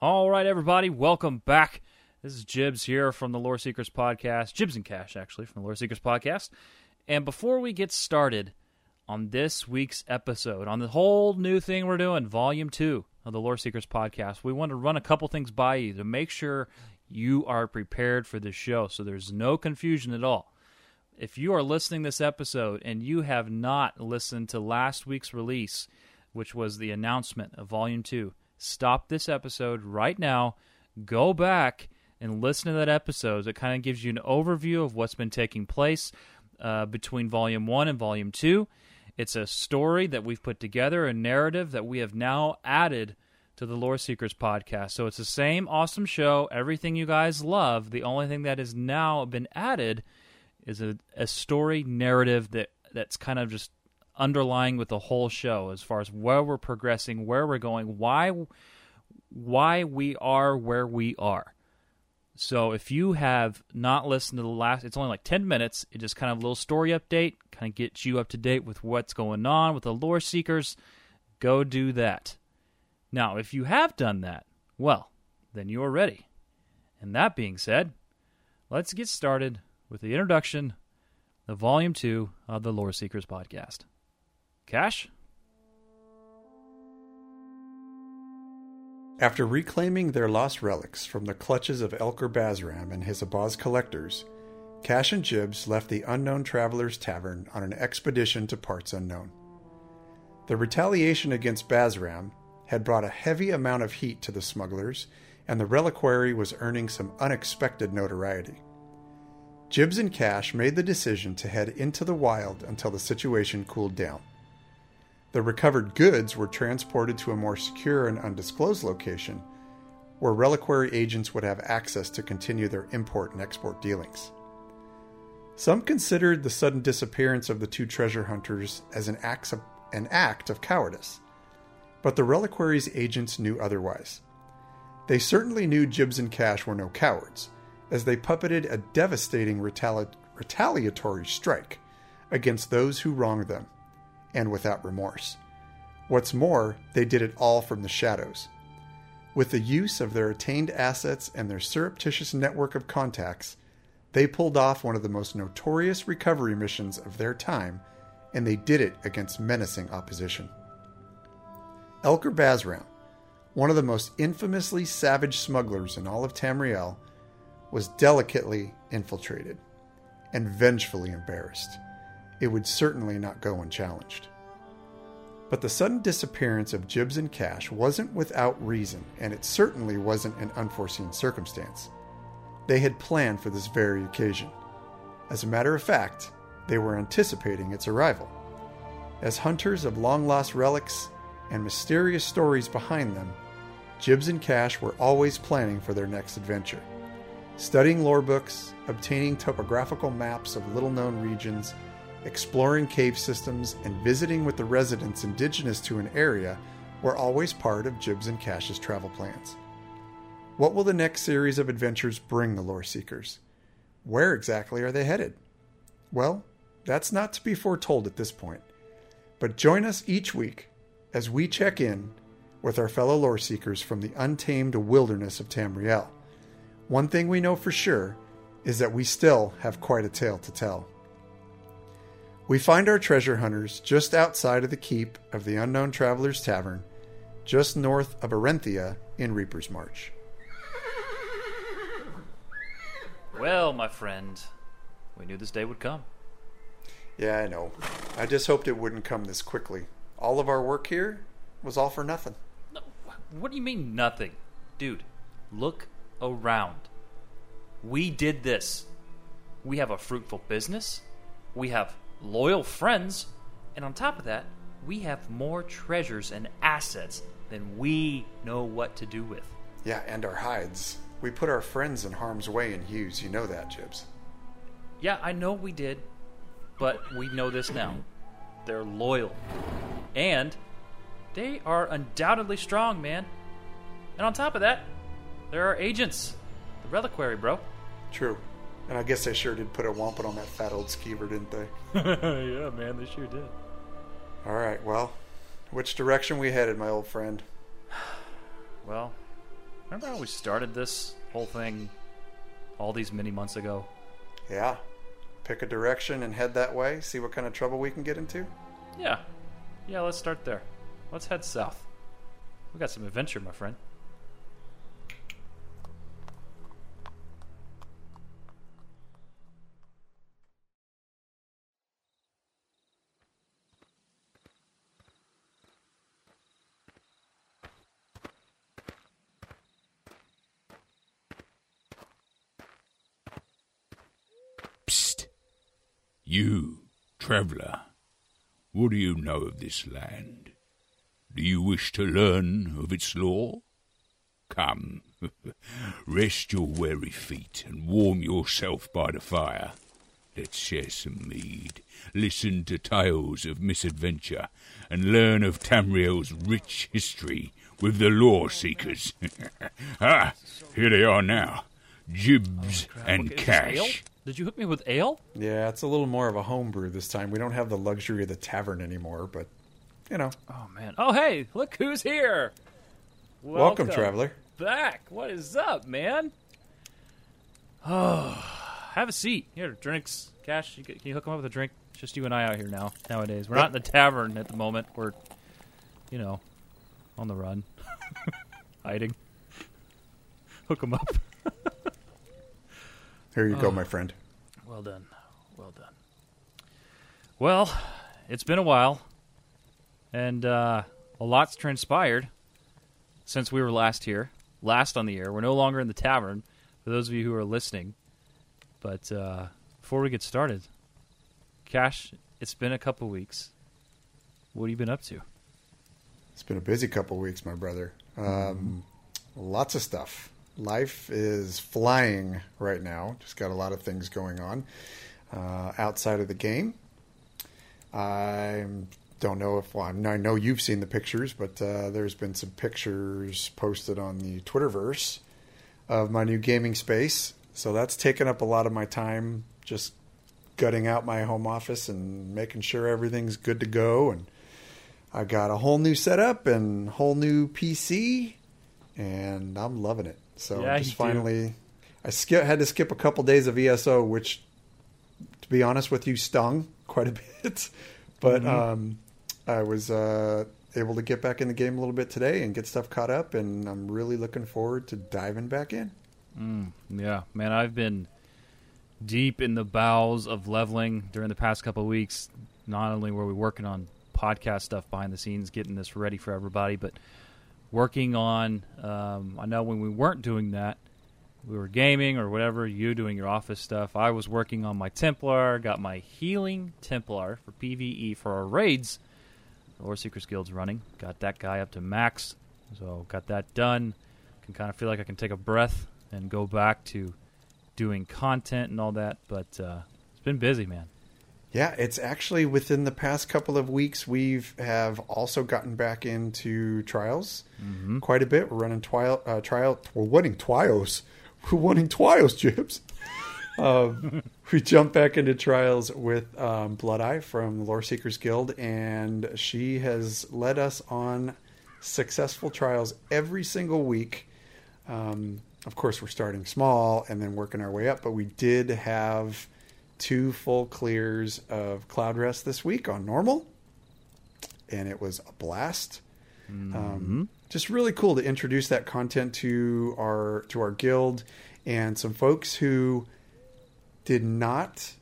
All right, everybody, welcome back. This is Jibs here from the Lore Seekers podcast. Jibs and Cash, actually, from the Lore Seekers podcast. And before we get started on this week's episode, on the whole new thing we're doing, Volume 2 of the Lore Seekers podcast, we want to run a couple things by you to make sure you are prepared for this show so there's no confusion at all. If you are listening this episode and you have not listened to last week's release, which was the announcement of Volume 2, stop this episode right now, go back and listen to that episode. It kind of gives you an overview of what's been taking place uh, between Volume 1 and Volume 2. It's a story that we've put together, a narrative that we have now added to the Lore Seekers podcast. So it's the same awesome show, everything you guys love. The only thing that has now been added is a, a story narrative that that's kind of just underlying with the whole show as far as where we're progressing, where we're going, why why we are where we are. So if you have not listened to the last, it's only like 10 minutes. It just kind of a little story update, kind of gets you up to date with what's going on with the lore seekers. Go do that. Now, if you have done that, well, then you are ready. And that being said, let's get started with the introduction of Volume 2 of the Lore Seekers podcast. Cash? After reclaiming their lost relics from the clutches of Elker Bazram and his Abaz collectors, Cash and Jibs left the Unknown Traveler's Tavern on an expedition to parts unknown. The retaliation against Bazram had brought a heavy amount of heat to the smugglers, and the reliquary was earning some unexpected notoriety. Jibs and Cash made the decision to head into the wild until the situation cooled down. The recovered goods were transported to a more secure and undisclosed location where reliquary agents would have access to continue their import and export dealings. Some considered the sudden disappearance of the two treasure hunters as an act of, an act of cowardice, but the reliquary's agents knew otherwise. They certainly knew Jibs and Cash were no cowards, as they puppeted a devastating retali- retaliatory strike against those who wronged them and without remorse. What's more, they did it all from the shadows. With the use of their attained assets and their surreptitious network of contacts, they pulled off one of the most notorious recovery missions of their time, and they did it against menacing opposition. Elker Bazram, one of the most infamously savage smugglers in all of Tamriel, was delicately infiltrated and vengefully embarrassed it would certainly not go unchallenged. But the sudden disappearance of Jibs and Cash wasn't without reason, and it certainly wasn't an unforeseen circumstance. They had planned for this very occasion. As a matter of fact, they were anticipating its arrival. As hunters of long lost relics and mysterious stories behind them, Jibs and Cash were always planning for their next adventure. Studying lore books, obtaining topographical maps of little known regions, exploring cave systems, and visiting with the residents indigenous to an area were always part of Jibs and Cash's travel plans. What will the next series of adventures bring the lore seekers? Where exactly are they headed? Well, that's not to be foretold at this point. But join us each week as we check in with our fellow lore seekers from the untamed wilderness of Tamriel. One thing we know for sure is that we still have quite a tale to tell. We find our treasure hunters just outside of the keep of the Unknown Traveler's Tavern, just north of Arenthia in Reaper's March. Well, my friend, we knew this day would come. Yeah, I know. I just hoped it wouldn't come this quickly. All of our work here was all for nothing. No, what do you mean, nothing? Dude, look around. We did this. We have a fruitful business. We have loyal friends, and on top of that, we have more treasures and assets than we know what to do with. Yeah, and our hides. We put our friends in harm's way in Hughes. You know that, Jibs. Yeah, I know we did, but we know this now. They're loyal. And they are undoubtedly strong, man. And on top of that, there are agents. The reliquary, bro. True. And I guess they sure did put a wampum on that fat old skeever, didn't they? yeah, man, they sure did. All right, well, which direction we headed, my old friend? Well, Remember how we started this whole thing all these many months ago? Yeah. Pick a direction and head that way. See what kind of trouble we can get into. Yeah. Yeah, let's start there. Let's head south. We got some adventure, my friend. Traveller, what do you know of this land? Do you wish to learn of its lore? Come, rest your weary feet and warm yourself by the fire. Let's share some mead, listen to tales of misadventure, and learn of Tamriel's rich history with the lore seekers. ah, here they are now. Jibs and? Cash. Did you hook me with ale? Yeah, it's a little more of a homebrew this time. We don't have the luxury of the tavern anymore, but you know. Oh man. Oh hey, look who's here. Welcome, traveler. Back. What is up, man? Oh, have a seat. Here, drinks. Cash, you, can you hook him up with a drink? Just you and I out here now. Nowadays, we're not in the tavern at the moment. We're, you know, on the run, hiding. Hook him up. Here you go, my friend. Well done. Well done. Well, it's been a while, and uh, a lot's transpired since we were last here, last on the air. We're no longer in the tavern, for those of you who are listening. But uh, before we get started, Cash, it's been a couple weeks. What have you been up to? It's been a busy couple weeks, my brother. Um, lots of stuff. Life is flying right now. Just got a lot of things going on uh, outside of the game. I don't know if well, I know you've seen the pictures, but uh, there's been some pictures posted on the Twitterverse of my new gaming space. So that's taken up a lot of my time, just gutting out my home office and making sure everything's good to go and I got a whole new setup and whole new PC, and I'm loving it. So Yeah, just you do. finally, I skip, had to skip a couple days of ESO, which, to be honest with you, stung quite a bit. But Mm-hmm. um, I was uh, able to get back in the game a little bit today and get stuff caught up, and I'm really looking forward to diving back in. Yeah, man, I've been deep in the bowels of leveling during the past couple of weeks. Not only were we working on podcast stuff behind the scenes, getting this ready for everybody, but working on. Um, I know when we weren't doing that, we were gaming or whatever. You doing your office stuff. I was working on my Templar. Got my healing Templar for PVE for our raids. Lore Seekers Guild's running. Got that guy up to max. So got that done. Can kind of feel like I can take a breath and go back to doing content and all that. But uh, it's been busy, man. Yeah, it's actually within the past couple of weeks we've have also gotten back into trials quite a bit. We're running trial, uh, trial. We're winning trials. We're winning trials, Jibs. um, we jumped back into trials with um, Blood Eye from the Lore Seekers Guild, and she has led us on successful trials every single week. Um, of course, we're starting small and then working our way up, but we did have two full clears of Cloudrest this week on normal, and it was a blast. Um, just really cool to introduce that content to our to our guild and some folks who did not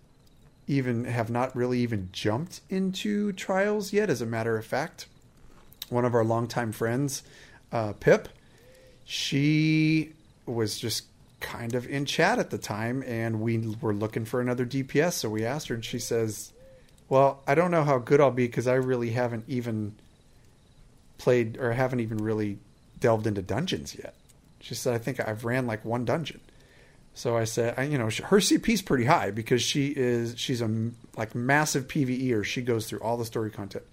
even have not really even jumped into trials yet. As a matter of fact, one of our longtime friends, uh, Pip, she was just kind of in chat at the time, and we were looking for another DPS. So we asked her, and she says, "Well, I don't know how good I'll be because I really haven't even played or haven't even really delved into dungeons yet." She said, "I think I've ran like one dungeon." So I said, I, you know, her CP's pretty high because she is she's a like massive PVEer. She goes through all the story content.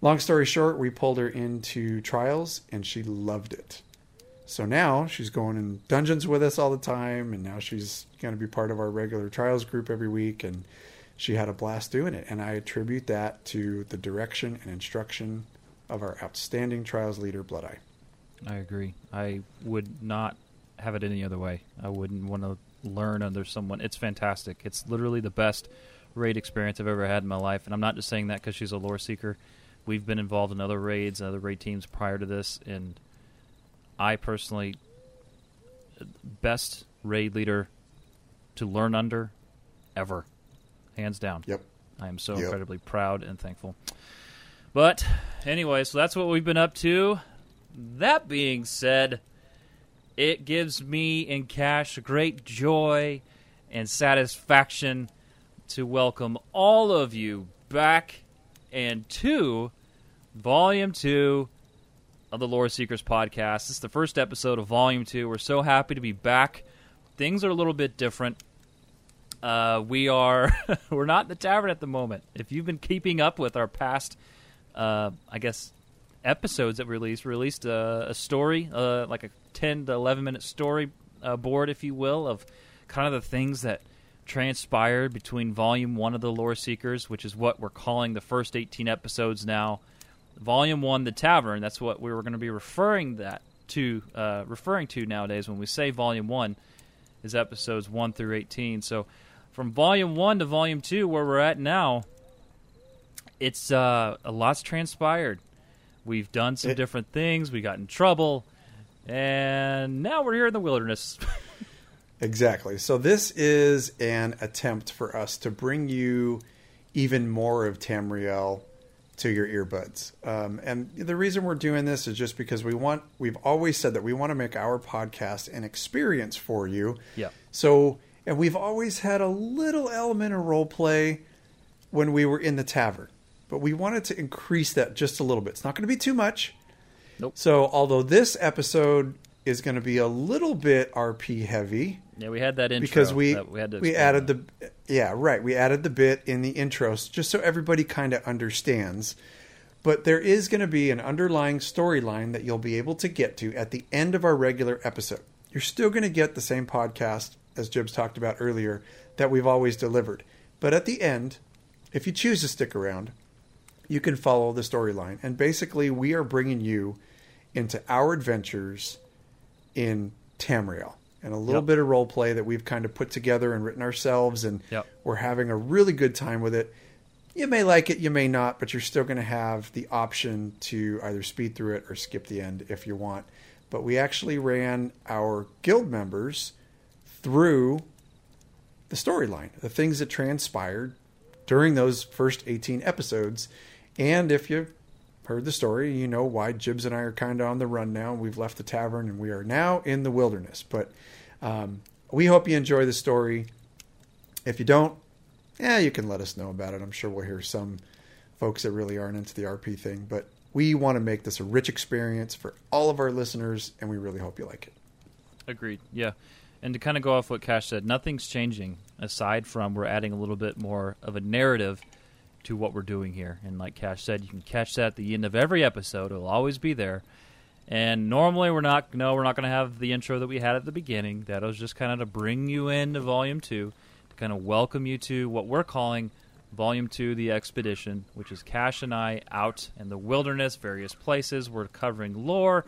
Long story short, we pulled her into trials and she loved it. So now she's going in dungeons with us all the time, and now she's going to be part of our regular trials group every week. And she had a blast doing it. And I attribute that to the direction and instruction of our outstanding trials leader, Blood Eye. I agree. I would not have it any other way. I wouldn't want to learn under someone. It's fantastic. It's literally the best raid experience I've ever had in my life, and I'm not just saying that because she's a lore seeker. We've been involved in other raids, other raid teams prior to this, and I personally best raid leader to learn under ever, hands down. Yep. I am so Yep. incredibly proud and thankful. But anyway, so that's what we've been up to. That being said, it gives me and Cash great joy and satisfaction to welcome all of you back and to Volume 2 of the Lore Seekers podcast. This is the first episode of Volume 2. We're so happy to be back. Things are a little bit different. Uh, we are we're not in the tavern at the moment. If you've been keeping up with our past, uh, I guess, episodes that we released, we released a, a story, uh, like a ten to eleven minute story uh, board, if you will, of kind of the things that transpired between Volume One of the Lore Seekers, which is what we're calling the first eighteen episodes now. Volume One, the Tavern. That's what we were going to be referring that to, uh, referring to nowadays when we say Volume One is episodes one through eighteen. So from volume one to volume two, where we're at now, it's uh, a lot's transpired. We've done some It- different things. We got in trouble, and now we're here in the wilderness. Exactly. So this is an attempt for us to bring you even more of Tamriel to your earbuds. Um, and the reason we're doing this is just because we want. We've always said that we want to make our podcast an experience for you. yeah, So, and we've always had a little element of role play when we were in the tavern, but we wanted to increase that just a little bit. It's not going to be too much. Nope. So, although this episode is going to be a little bit RP heavy, yeah. We had that intro because we that we had to we added that. the yeah right we added the bit in the intros just so everybody kind of understands but there is going to be an underlying storyline that you'll be able to get to at the end of our regular episode you're still going to get the same podcast as jibs talked about earlier that we've always delivered but at the end if you choose to stick around you can follow the storyline and basically we are bringing you into our adventures in Tamriel and a little Yep. bit of role play that we've kind of put together and written ourselves and Yep. we're having a really good time with it. You may like it, you may not, but you're still going to have the option to either speed through it or skip the end if you want. But we actually ran our guild members through the storyline, the things that transpired during those first 18 episodes. And if you heard the story, you know why Jibs and I are kind of on the run now. We've left the tavern and we are now in the wilderness. But um, we hope you enjoy the story. If you don't, yeah, you can let us know about it. I'm sure we'll hear some folks that really aren't into the RP thing. But we want to make this a rich experience for all of our listeners, and we really hope you like it. Agreed. Yeah. And to kind of go off what Cash said, nothing's changing aside from we're adding a little bit more of a narrative to what we're doing here. And like Cash said, you can catch that at the end of every episode. It'll always be there. And normally we're not no, we're not going to have the intro that we had at the beginning. That was just kind of to bring you into volume 2, to kind of welcome you to what we're calling volume 2 the expedition, which is Cash and I out in the wilderness, various places. We're covering lore,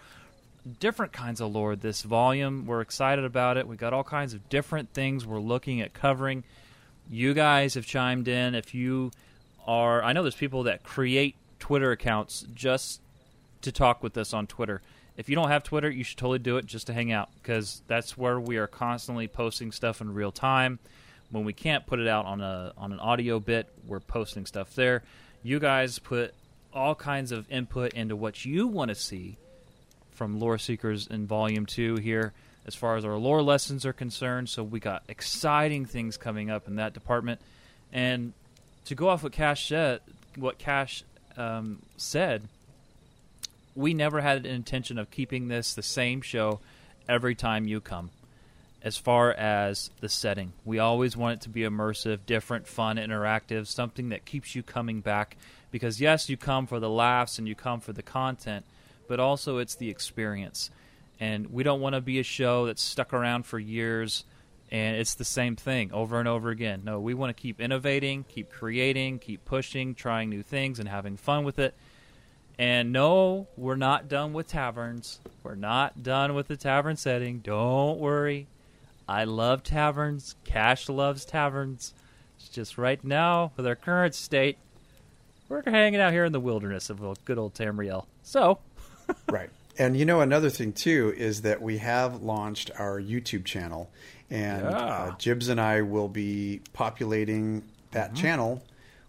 different kinds of lore this volume. We're excited about it. We got all kinds of different things we're looking at covering. You guys have chimed in. If you are, I know there's people that create Twitter accounts just to talk with us on Twitter. If you don't have Twitter, you should totally do it just to hang out because that's where we are constantly posting stuff in real time. When we can't put it out on a on an audio bit, we're posting stuff there. You guys put all kinds of input into what you want to see from Lore Seekers in Volume 2 here as far as our lore lessons are concerned. So we got exciting things coming up in that department. And to go off what Cash said, what Cash um, said, we never had an intention of keeping this the same show every time you come. As far as the setting, we always want it to be immersive, different, fun, interactive, something that keeps you coming back. Because, yes, you come for the laughs and you come for the content, but also it's the experience. And we don't want to be a show that's stuck around for years and it's the same thing over and over again. No, we want to keep innovating, keep creating, keep pushing, trying new things, and having fun with it. And no, we're not done with taverns. We're not done with the tavern setting. Don't worry. I love taverns. Cash loves taverns. It's just right now, with our current state, we're hanging out here in the wilderness of good old Tamriel. So, right. And you know, another thing too is that we have launched our YouTube channel, and Yeah. uh, Jibs and I will be populating that Mm-hmm. channel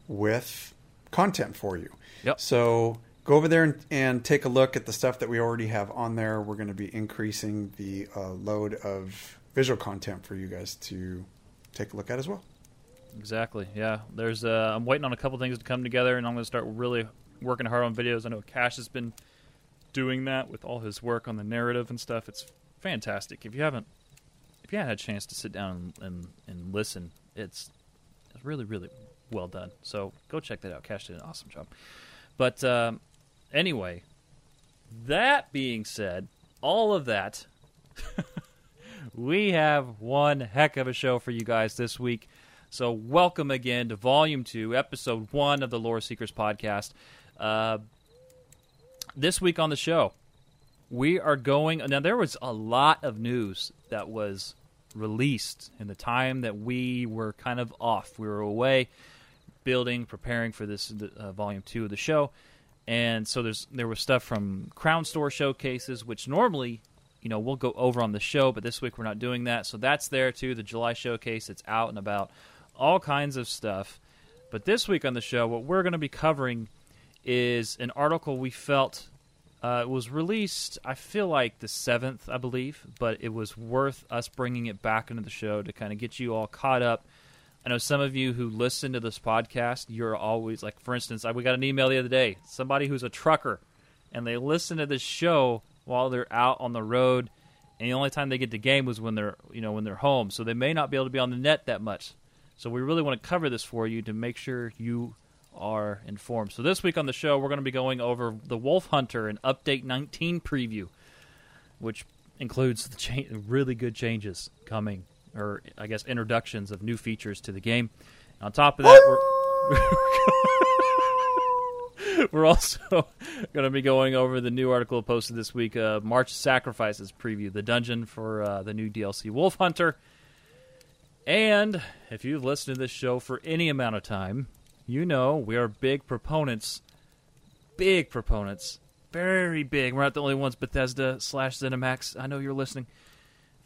with content for you. Yep. So go over there and, and take a look at the stuff that we already have on there. We're going to be increasing the uh, load of visual content for you guys to take a look at as well. Exactly. Yeah. There's. Uh, I'm waiting on a couple things to come together, and I'm going to start really working hard on videos. I know Cash has been doing that with all his work on the narrative and stuff. It's fantastic. If you haven't, if you had a chance to sit down and and, and listen, it's it's really really well done. So go check that out. Cash did an awesome job. But um, anyway, that being said, all of that. we have one heck of a show for you guys this week. So, welcome again to Volume 2, Episode 1 of the Lore Seekers podcast. Uh, this week on the show, we are going. Now, there was a lot of news that was released in the time that we were kind of off. We were away building, preparing for this uh, Volume 2 of the show. And so there's there was stuff from Crown Store showcases, which normally you know we'll go over on the show but this week we're not doing that so that's there too the july showcase it's out and about all kinds of stuff but this week on the show what we're going to be covering is an article we felt uh, it was released i feel like the 7th i believe but it was worth us bringing it back into the show to kind of get you all caught up. I know some of you who listen to this podcast you're always like for instance I, we got an email the other day. Somebody who's a trucker and they listen to this show while they're out on the road and the only time they get the game was when they're you know when they're home. So they may not be able to be on the net that much. So we really want to cover this for you to make sure you are informed. So this week on the show we're going to be going over the wolf hunter and update 19 preview which includes the cha- really good changes coming or i guess introductions of new features to the game. On top of that we're we're also going to be going over the new article posted this week uh, march sacrifices preview the dungeon for uh, the new dlc wolf hunter. And if you've listened to this show for any amount of time you know we are big proponents big proponents very big we're not the only ones bethesda slash zenimax i know you're listening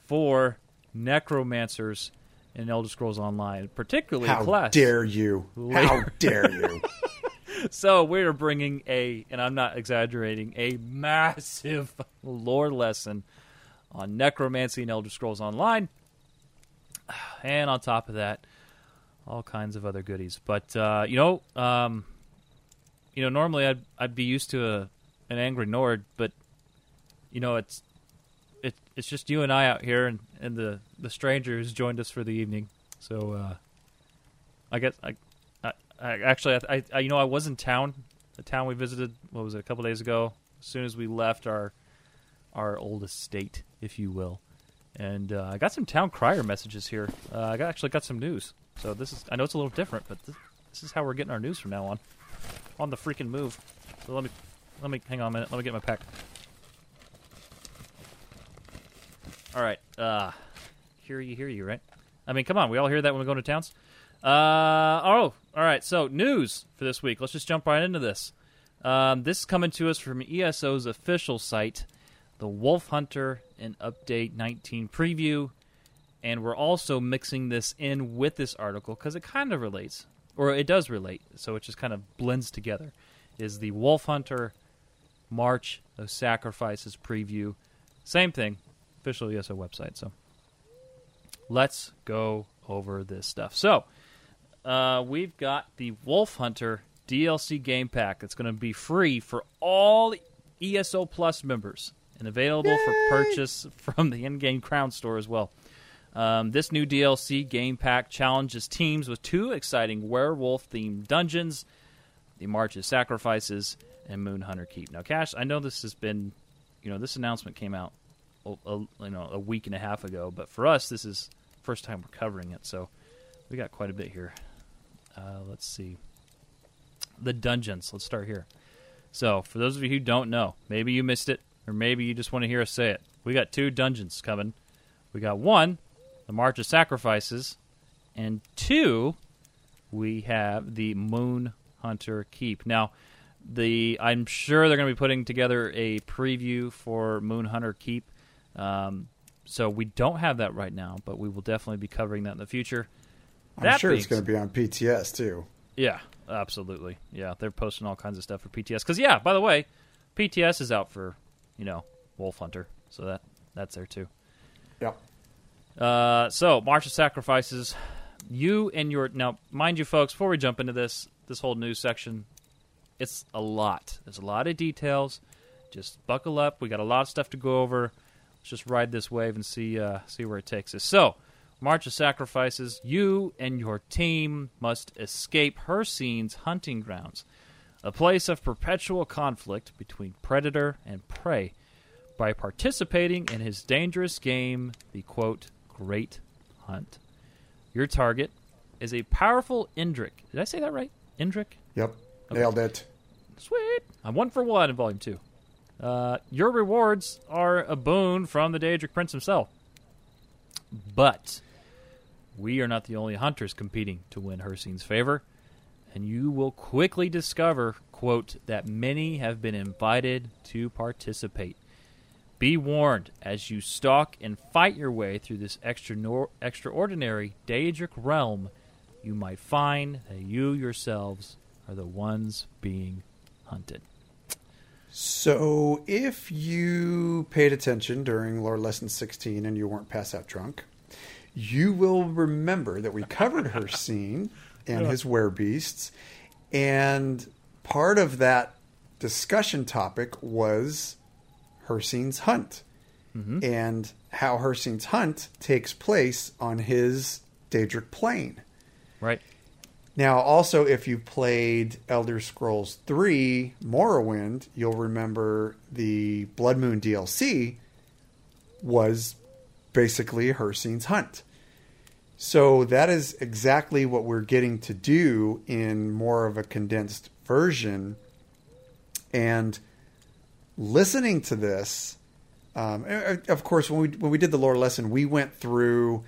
for necromancers in elder scrolls online particularly Class. How class dare you? How dare you? so we're bringing a, and I'm not exaggerating, a massive lore lesson on necromancy in Elder Scrolls Online, and on top of that, all kinds of other goodies. But uh, you know, um, you know, normally I'd I'd be used to a an angry Nord, but you know, it's it, it's just you and I out here, and, and the the stranger who's joined us for the evening. So uh, I guess I I, I actually, I, I, you know, I was in town, the town we visited. What was it? A couple days ago. As soon as we left our our old estate, if you will, and uh, I got some town crier messages here. Uh, I got, actually got some news. So this is, I know it's a little different, but this, this is how we're getting our news from now on. On the freaking move. So let me, let me hang on a minute. Let me get my pack. All right. Uh, hear you, hear you, right? I mean, come on. We all hear that when we go to towns. Uh, oh, all right. So news for this week. Let's just jump right into this. Um, this is coming to us from ESO's official site, the Wolf Hunter and Update 19 preview, and we're also mixing this in with this article because it kind of relates, or it does relate. So it just kind of blends together. Is the Wolf Hunter March of Sacrifices preview? Same thing, official ESO website. So let's go over this stuff. So uh, we've got the Wolf Hunter DLC game pack. It's going to be free for all ESO Plus members and available for purchase from the in-game Crown Store as well. Um, this new DLC game pack challenges teams with two exciting werewolf-themed dungeons: the March of Sacrifices and Moon Hunter Keep. Now, Cash, I know this has been, you know, this announcement came out, a, a, you know, a week and a half ago, but for us, this is first time we're covering it, so we got quite a bit here. Uh, let's see. The dungeons. Let's start here. So, for those of you who don't know, maybe you missed it, or maybe you just want to hear us say it. We got two dungeons coming. We got one, the March of Sacrifices, and two, we have the Moon Hunter Keep. Now, the I'm sure they're going to be putting together a preview for Moon Hunter Keep. Um, so we don't have that right now, but we will definitely be covering that in the future. I'm That sure it's going to be on PTS too. Yeah, absolutely. Yeah, they're posting all kinds of stuff for PTS. Because yeah, by the way, PTS is out for you know Wolf Hunter, so that that's there too. Yep. Uh, so March of Sacrifices, you and your now, mind you, folks. Before we jump into this this whole news section, it's a lot. There's a lot of details. Just buckle up. We got a lot of stuff to go over. Let's just ride this wave and see uh, see where it takes us. So, March of Sacrifices. You and your team must escape Hircine's hunting grounds, a place of perpetual conflict between predator and prey, by participating in his dangerous game, the quote Great Hunt. Your target is a powerful Indrik. Did I say that right? Indrik? Yep. Nailed it. Sweet. I'm one for one in Volume 2. Uh, your rewards are a boon from the Daedric Prince himself. But we are not the only hunters competing to win Hircine's favor, and you will quickly discover, quote, that many have been invited to participate. Be warned as you stalk and fight your way through this extra extraordinary Daedric realm, you might find that you yourselves are the ones being hunted. So, if you paid attention during Lore Lesson 16 and you weren't pass out drunk, you will remember that we covered her scene and his beasts, and part of that discussion topic was Hircine's hunt mm-hmm. and how Hircine's hunt takes place on his Daedric plane. Right? Now, also, if you played Elder Scrolls 3 Morrowind, you'll remember the Blood Moon DLC was basically Hircine's hunt. So that is exactly what we're getting to do in more of a condensed version. And listening to this, um, of course, when we when we did the lore lesson, we went through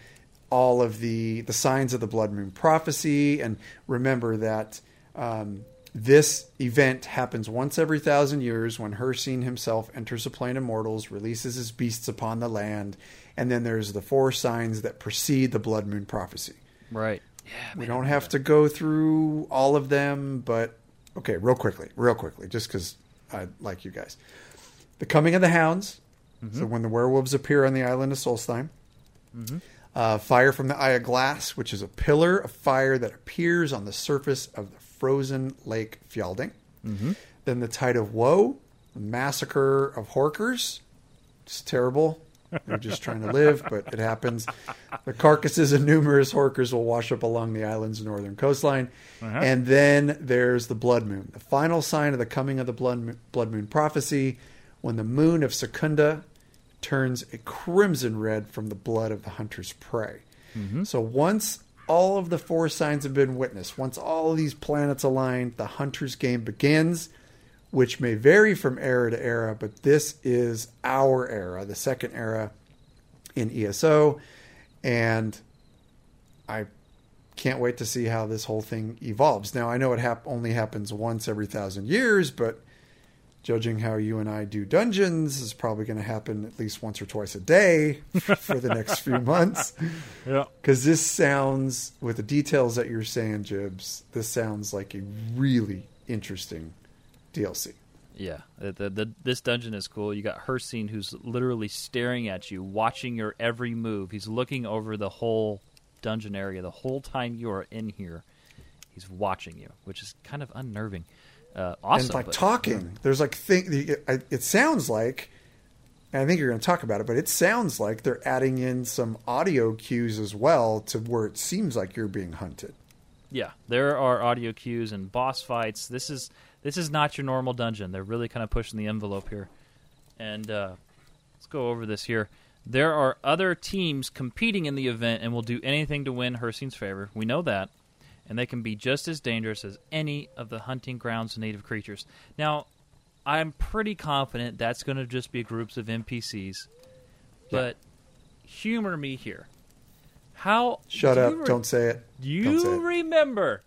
all of the the signs of the blood moon prophecy, and remember that um, this event happens once every thousand years when Hircine himself enters a plane of mortals, releases his beasts upon the land, and then there's the four signs that precede the blood moon prophecy. Right. Yeah, we don't have to go through all of them, but okay, real quickly, real quickly, just because I like you guys. The coming of the hounds. So mm-hmm. when the werewolves appear on the island of Solstheim. Mm-hmm. Uh, fire from the Eye of Glass, which is a pillar of fire that appears on the surface of the frozen lake Fjalding. Mm-hmm. Then the Tide of Woe, the massacre of Horkers. It's terrible. They're just trying to live, but it happens. The carcasses of numerous Horkers will wash up along the island's northern coastline. Uh-huh. And then there's the Blood Moon, the final sign of the coming of the Blood Moon, blood moon prophecy, when the moon of Secunda turns a crimson red from the blood of the hunter's prey. Mm-hmm. So once all of the four signs have been witnessed, once all of these planets align, the hunter's game begins, which may vary from era to era, but this is our era, the second era in ESO, and I can't wait to see how this whole thing evolves. Now I know it hap- only happens once every thousand years, but judging how you and I do dungeons is probably going to happen at least once or twice a day for the next few months. Yeah. Because this sounds, with the details that you're saying, Jibs, this sounds like a really interesting DLC. Yeah, the, the, the, this dungeon is cool. You got Hircine, who's literally staring at you, watching your every move. He's looking over the whole dungeon area the whole time you are in here. He's watching you, which is kind of unnerving. Uh, awesome, and like talking, there's like thing. It, it sounds like, and I think you're going to talk about it, but it sounds like they're adding in some audio cues as well to where it seems like you're being hunted. Yeah, there are audio cues and boss fights. This is this is not your normal dungeon. They're really kind of pushing the envelope here. And uh, let's go over this here. There are other teams competing in the event and will do anything to win Hircine's favor. We know that. And they can be just as dangerous as any of the hunting grounds native creatures. Now, I'm pretty confident that's going to just be groups of NPCs. But humor me here. How Shut do up! re- Don't say it. Do you say it. remember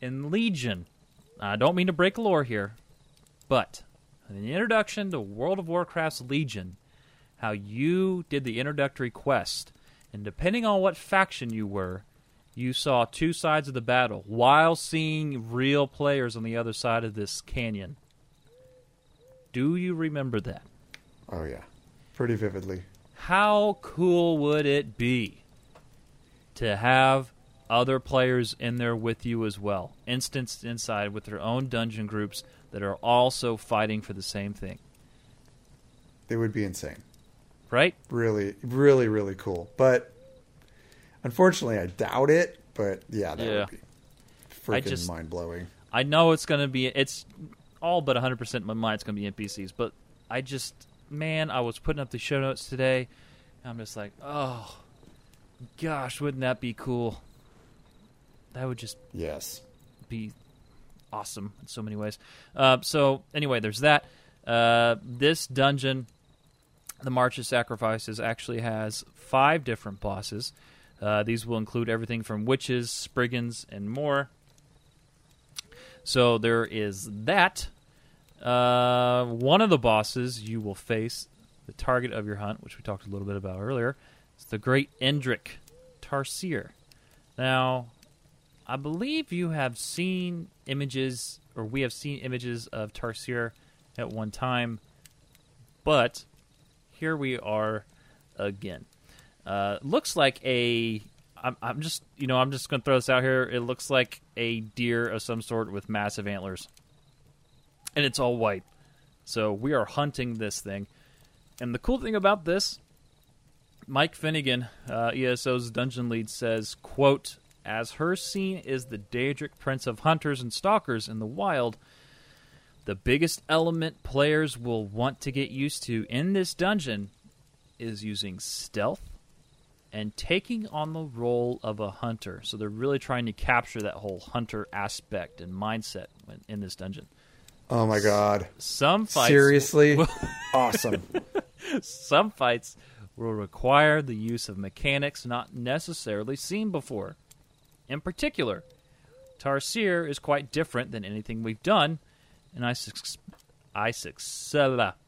in Legion? I don't mean to break lore here, but in the introduction to World of Warcraft's Legion, how you did the introductory quest, and depending on what faction you were, you saw two sides of the battle while seeing real players on the other side of this canyon. Do you remember that? Oh yeah, pretty vividly. How cool would it be to have other players in there with you as well, instanced inside with their own dungeon groups that are also fighting for the same thing, They would be insane. right? Really, really, really cool. But unfortunately, I doubt it. But yeah, that Yeah. would be freaking just- mind blowing. I know it's going to be it's all but 100% in my mind it's going to be NPCs, but I just man, I was putting up the show notes today. And I'm just like, "Oh, gosh, wouldn't that be cool?" That would just Yes. be awesome in so many ways. Uh, so anyway, there's that. Uh, this dungeon, the March of Sacrifices, actually has five different bosses. Uh, these will include everything from witches, spriggans, and more. So there is that. Uh, one of the bosses you will face, the target of your hunt, which we talked a little bit about earlier, is the Great Indrik Tarcyr. Now, I believe you have seen images, or we have seen images of Tarcyr at one time, but here we are again. Uh, looks like a. I'm, I'm just, you know, I'm just going to throw this out here. It looks like a deer of some sort with massive antlers, and it's all white. So we are hunting this thing, and the cool thing about this Mike Finnegan, uh, ESO's dungeon lead, says, "quote As Hircine is the Daedric Prince of Hunters and Stalkers in the wild, the biggest element players will want to get used to in this dungeon is using stealth and taking on the role of a hunter. So they're really trying to capture that whole hunter aspect and mindset in this dungeon. Oh my god. Some fights Seriously? will- awesome. some fights will require the use of mechanics not necessarily seen before. In particular, Tarcyr is quite different than anything we've done, and I sus- I, sus-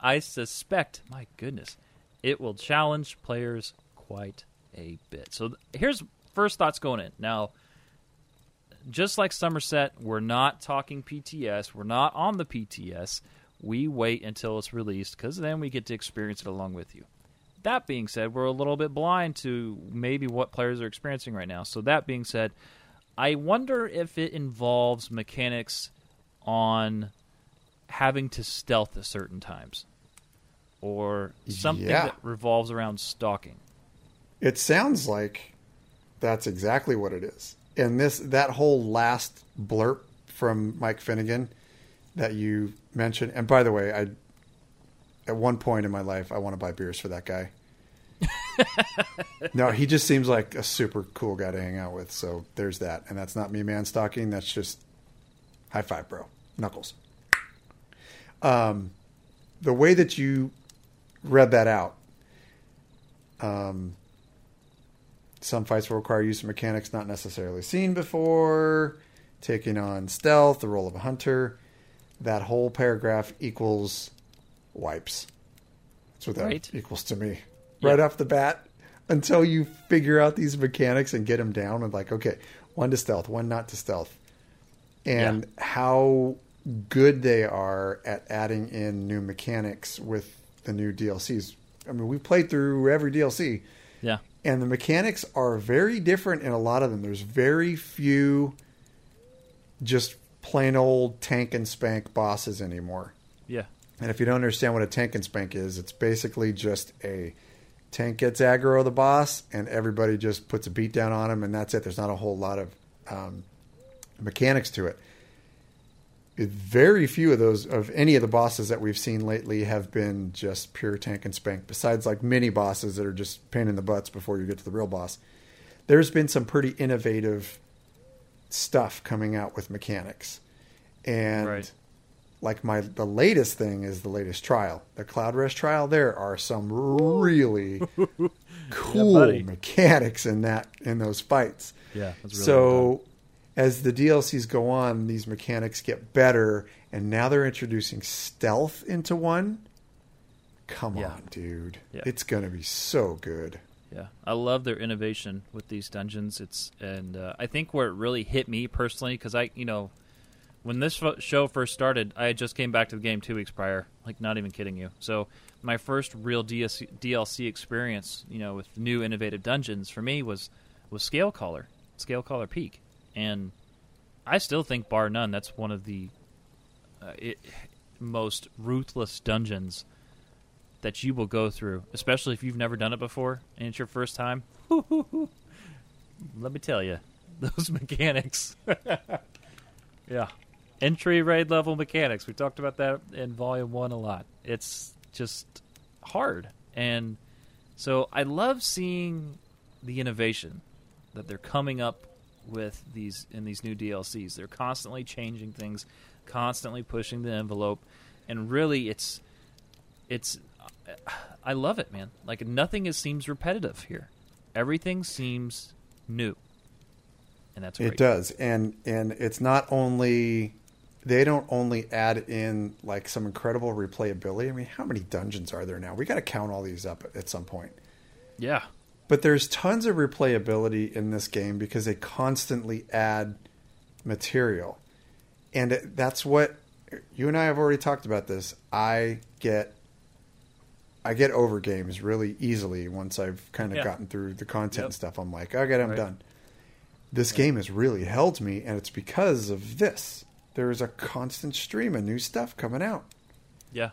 I suspect, my goodness, it will challenge players quite a bit. So th- here's first thoughts going in. Now, just like Somerset, we're not talking PTS. We're not on the PTS. We wait until it's released because then we get to experience it along with you. That being said, we're a little bit blind to maybe what players are experiencing right now. So, that being said, I wonder if it involves mechanics on having to stealth at certain times or something Yeah. that revolves around stalking. It sounds like that's exactly what it is. And this that whole last blurb from Mike Finnegan that you mentioned. And by the way, I at one point in my life I want to buy beers for that guy. no, he just seems like a super cool guy to hang out with. So there's that. And that's not me man stalking. That's just high five, bro. Knuckles. Um, the way that you read that out, um, some fights will require use of mechanics not necessarily seen before, taking on stealth, the role of a hunter. That whole paragraph equals wipes. That's what that Right. equals to me. Yeah. Right off the bat, until you figure out these mechanics and get them down, and like, okay, one to stealth, one not to stealth, and how good they are at adding in new mechanics with the new DLCs. I mean, we played through every DLC, Yeah. and the mechanics are very different in a lot of them. There's very few just plain old tank and spank bosses anymore. Yeah. And if you don't understand what a tank and spank is, it's basically just a tank gets aggro the boss, and everybody just puts a beat down on him, and that's it. There's not a whole lot of um, mechanics to it. Very few of those of any of the bosses that we've seen lately have been just pure tank and spank. Besides like mini bosses that are just pain in the butts before you get to the real boss. There's been some pretty innovative stuff coming out with mechanics, and Right. Like my the latest thing is the latest trial, the Cloudrest trial. There are some really cool buddy. mechanics in that in those fights. Yeah, really so as the DLCs go on, these mechanics get better, and now they're introducing stealth into one. Come Yeah. on, dude! Yeah. It's gonna be so good. Yeah, I love their innovation with these dungeons. It's and uh, I think where it really hit me personally because I, you know, when this show first started, I just came back to the game two weeks prior. Like, not even kidding you. So my first real DLC, DLC experience, you know, with new innovative dungeons for me was was Scale Caller, Scale Caller Peak, and I still think, bar none, that's one of the uh, it, most ruthless dungeons that you will go through, especially if you've never done it before and it's your first time. Let me tell you, those mechanics. yeah. Entry raid level mechanics. We talked about that in volume 1 a lot. It's just hard. And so I love seeing the innovation that they're coming up with these in these new DLCs. They're constantly changing things, constantly pushing the envelope, and really it's it's I love it, man. Like nothing is, seems repetitive here. Everything seems new, and that's great. It does, and and it's not only they don't only add in like some incredible replayability. I mean, how many dungeons are there now? We got to count all these up at some point. Yeah, But there's tons of replayability in this game because they constantly add material. And it, that's what you and I have already talked about this. I get I get over games really easily once I've kind of Yeah. gotten through the content Yep. and stuff. I'm like, okay, I'm Right. done. This game has really held me and it's because of this. There is a constant stream of new stuff coming out. yeah.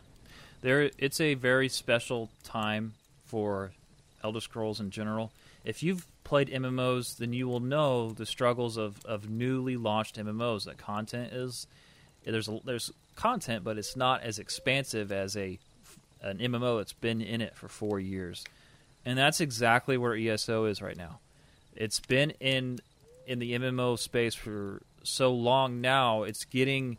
There, it's a very special time for Elder Scrolls in general. If you've played MMOs, then you will know the struggles of, of newly launched MMOs. That content is there's a, there's content, but it's not as expansive as a an MMO that's been in it for four years, and that's exactly where ESO is right now. It's been in in the MMO space for so long now. It's getting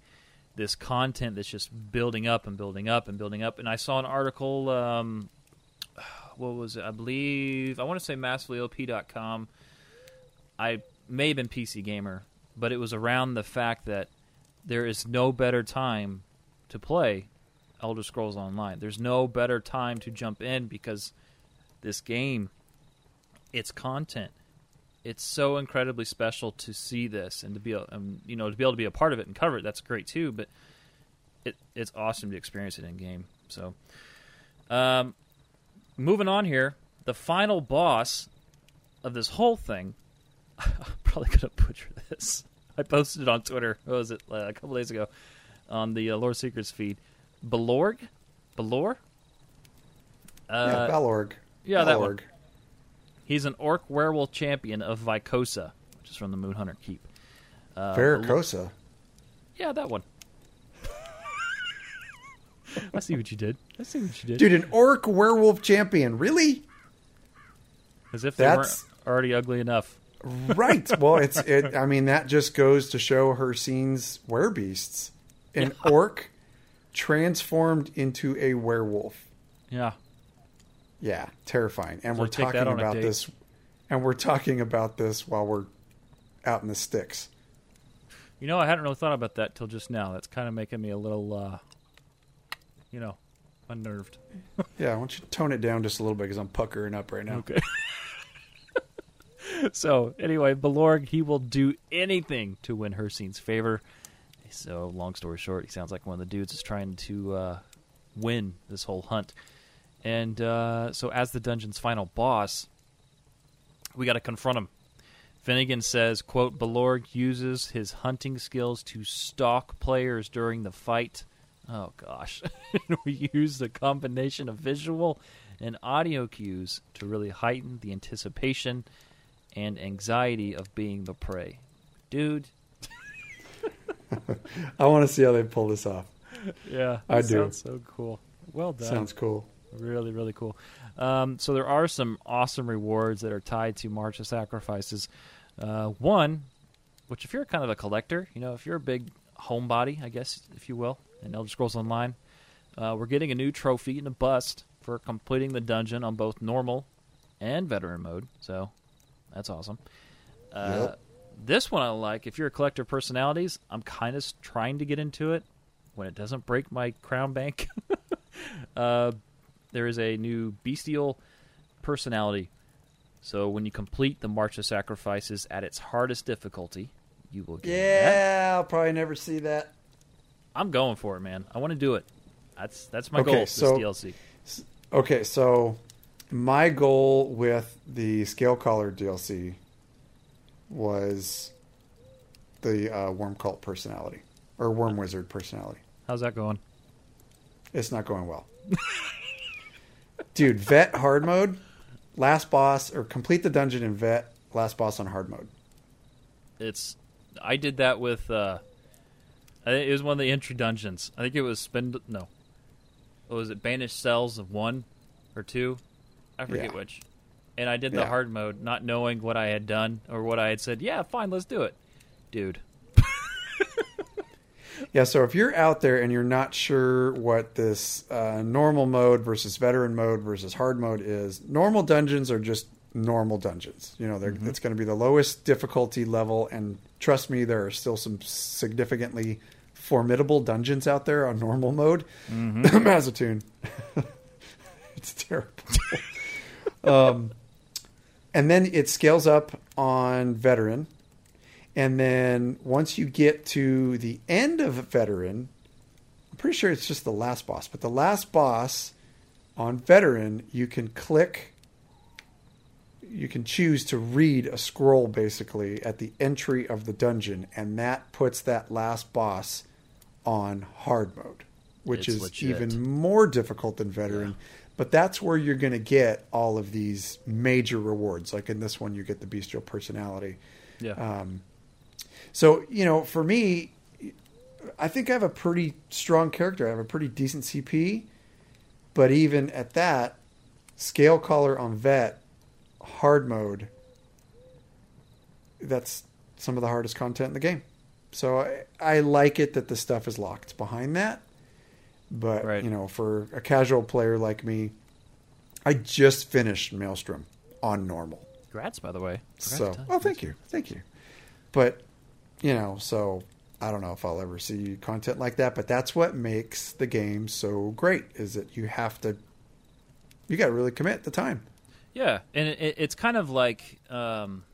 this content that's just building up and building up and building up. And I saw an article. Um, what was it? I believe I want to say massivelyop.com. I may have been PC Gamer, but it was around the fact that there is no better time to play Elder Scrolls Online. There's no better time to jump in because this game, its content, it's so incredibly special to see this and to be, um, you know, to be able to be a part of it and cover it. That's great too. But it, it's awesome to experience it in game. So, um, moving on here, the final boss of this whole thing. I'm probably gonna butcher this. I posted it on Twitter. What was it uh, a couple days ago on the uh, Lore Seekers feed? Belorg, Belor. yeah, Uh, Balorg. yeah, that one. Balorg. He's an orc werewolf champion of Vykosa, which is from the Moonhunter Keep. Uh, Belor- yeah, that one. I see what you did. I see what you did. Dude, an orc werewolf champion. Really? As if they That's- weren't already ugly enough. right. Well, it's it. I mean, that just goes to show Hircine's werebeasts. An orc transformed into a werewolf. Yeah. Yeah, terrifying. And So we're talking about this, and we're talking about this while we're out in the sticks. You know, I hadn't really thought about that till just now. That's kind of making me a little, uh, you know, unnerved. Yeah, I want you to tone it down just a little bit because I'm puckering up right now. Okay. so anyway, Belorg, he will do anything to win Hircine's favor. So long story short, he sounds like one of the dudes is trying to uh, win this whole hunt. And uh, so as the dungeon's final boss, we got to confront him. Finnegan says, quote, Belorg uses his hunting skills to stalk players during the fight. Oh, gosh. we use a combination of visual and audio cues to really heighten the anticipation and anxiety of being the prey. Dude. I want to see how they pull this off. Yeah. I do. Sounds so cool. Well done. Sounds cool. Really, really cool. Um, so there are some awesome rewards that are tied to March of Sacrifices. Uh, one, which if you're kind of a collector, you know, if you're a big homebody, I guess, if you will, in Elder Scrolls Online. Uh, we're getting a new trophy and a bust for completing the dungeon on both normal and veteran mode. So that's awesome. Uh, Yep. This one I like. If you're a collector of personalities, I'm kind of trying to get into it when it doesn't break my crown bank. uh, there is a new bestial personality. So when you complete the March of Sacrifices at its hardest difficulty, you will get that. Yeah, I'll probably never see that. I'm going for it, man. I want to do it. That's that's my Okay, goal. so- this DLC. Okay, so my goal with the Scale Caller DLC was the uh, Worm Cult personality or Worm Wizard personality. How's that going? It's not going well. Dude, vet hard mode, last boss, or complete the dungeon in vet, last boss on hard mode. It's I did that with uh I think it was one of the entry dungeons. I think it was spend no. What was it banished cells of 1 or 2? I forget Yeah. which. And I did the Yeah. hard mode not knowing what I had done or what I had said. Yeah, fine, let's do it. Dude. Yeah, so if you're out there and you're not sure what this uh, normal mode versus veteran mode versus hard mode is, normal dungeons are just normal dungeons. You know, they're, it's going to be the lowest difficulty level, and trust me, there are still some significantly formidable dungeons out there on normal mode. Mazzatun, it's terrible. um, and then it scales up on veteran. And then once you get to the end of veteran, I'm pretty sure it's just the last boss, but the last boss on veteran, you can click, you can choose to read a scroll basically at the entry of the dungeon, and that puts that last boss on hard mode, which It's is legit. even more difficult than veteran. But that's where you're going to get all of these major rewards. Like in this one, you get the bestial personality. Yeah. Um, so you know, for me, I think I have a pretty strong character. I have a pretty decent CP, but even at that, scale caller on vet, hard mode. That's some of the hardest content in the game. So I, I like it that the stuff is locked behind that. But Right. you know, for a casual player like me, I just finished Maelstrom on normal. Congrats by the way. Congrats So, well, oh, thank you, thank you. But you know, so I don't know if I'll ever see content like that. But that's what makes the game so great: is that you have to, you got to really commit the time. Yeah, and it, it, it's kind of like um,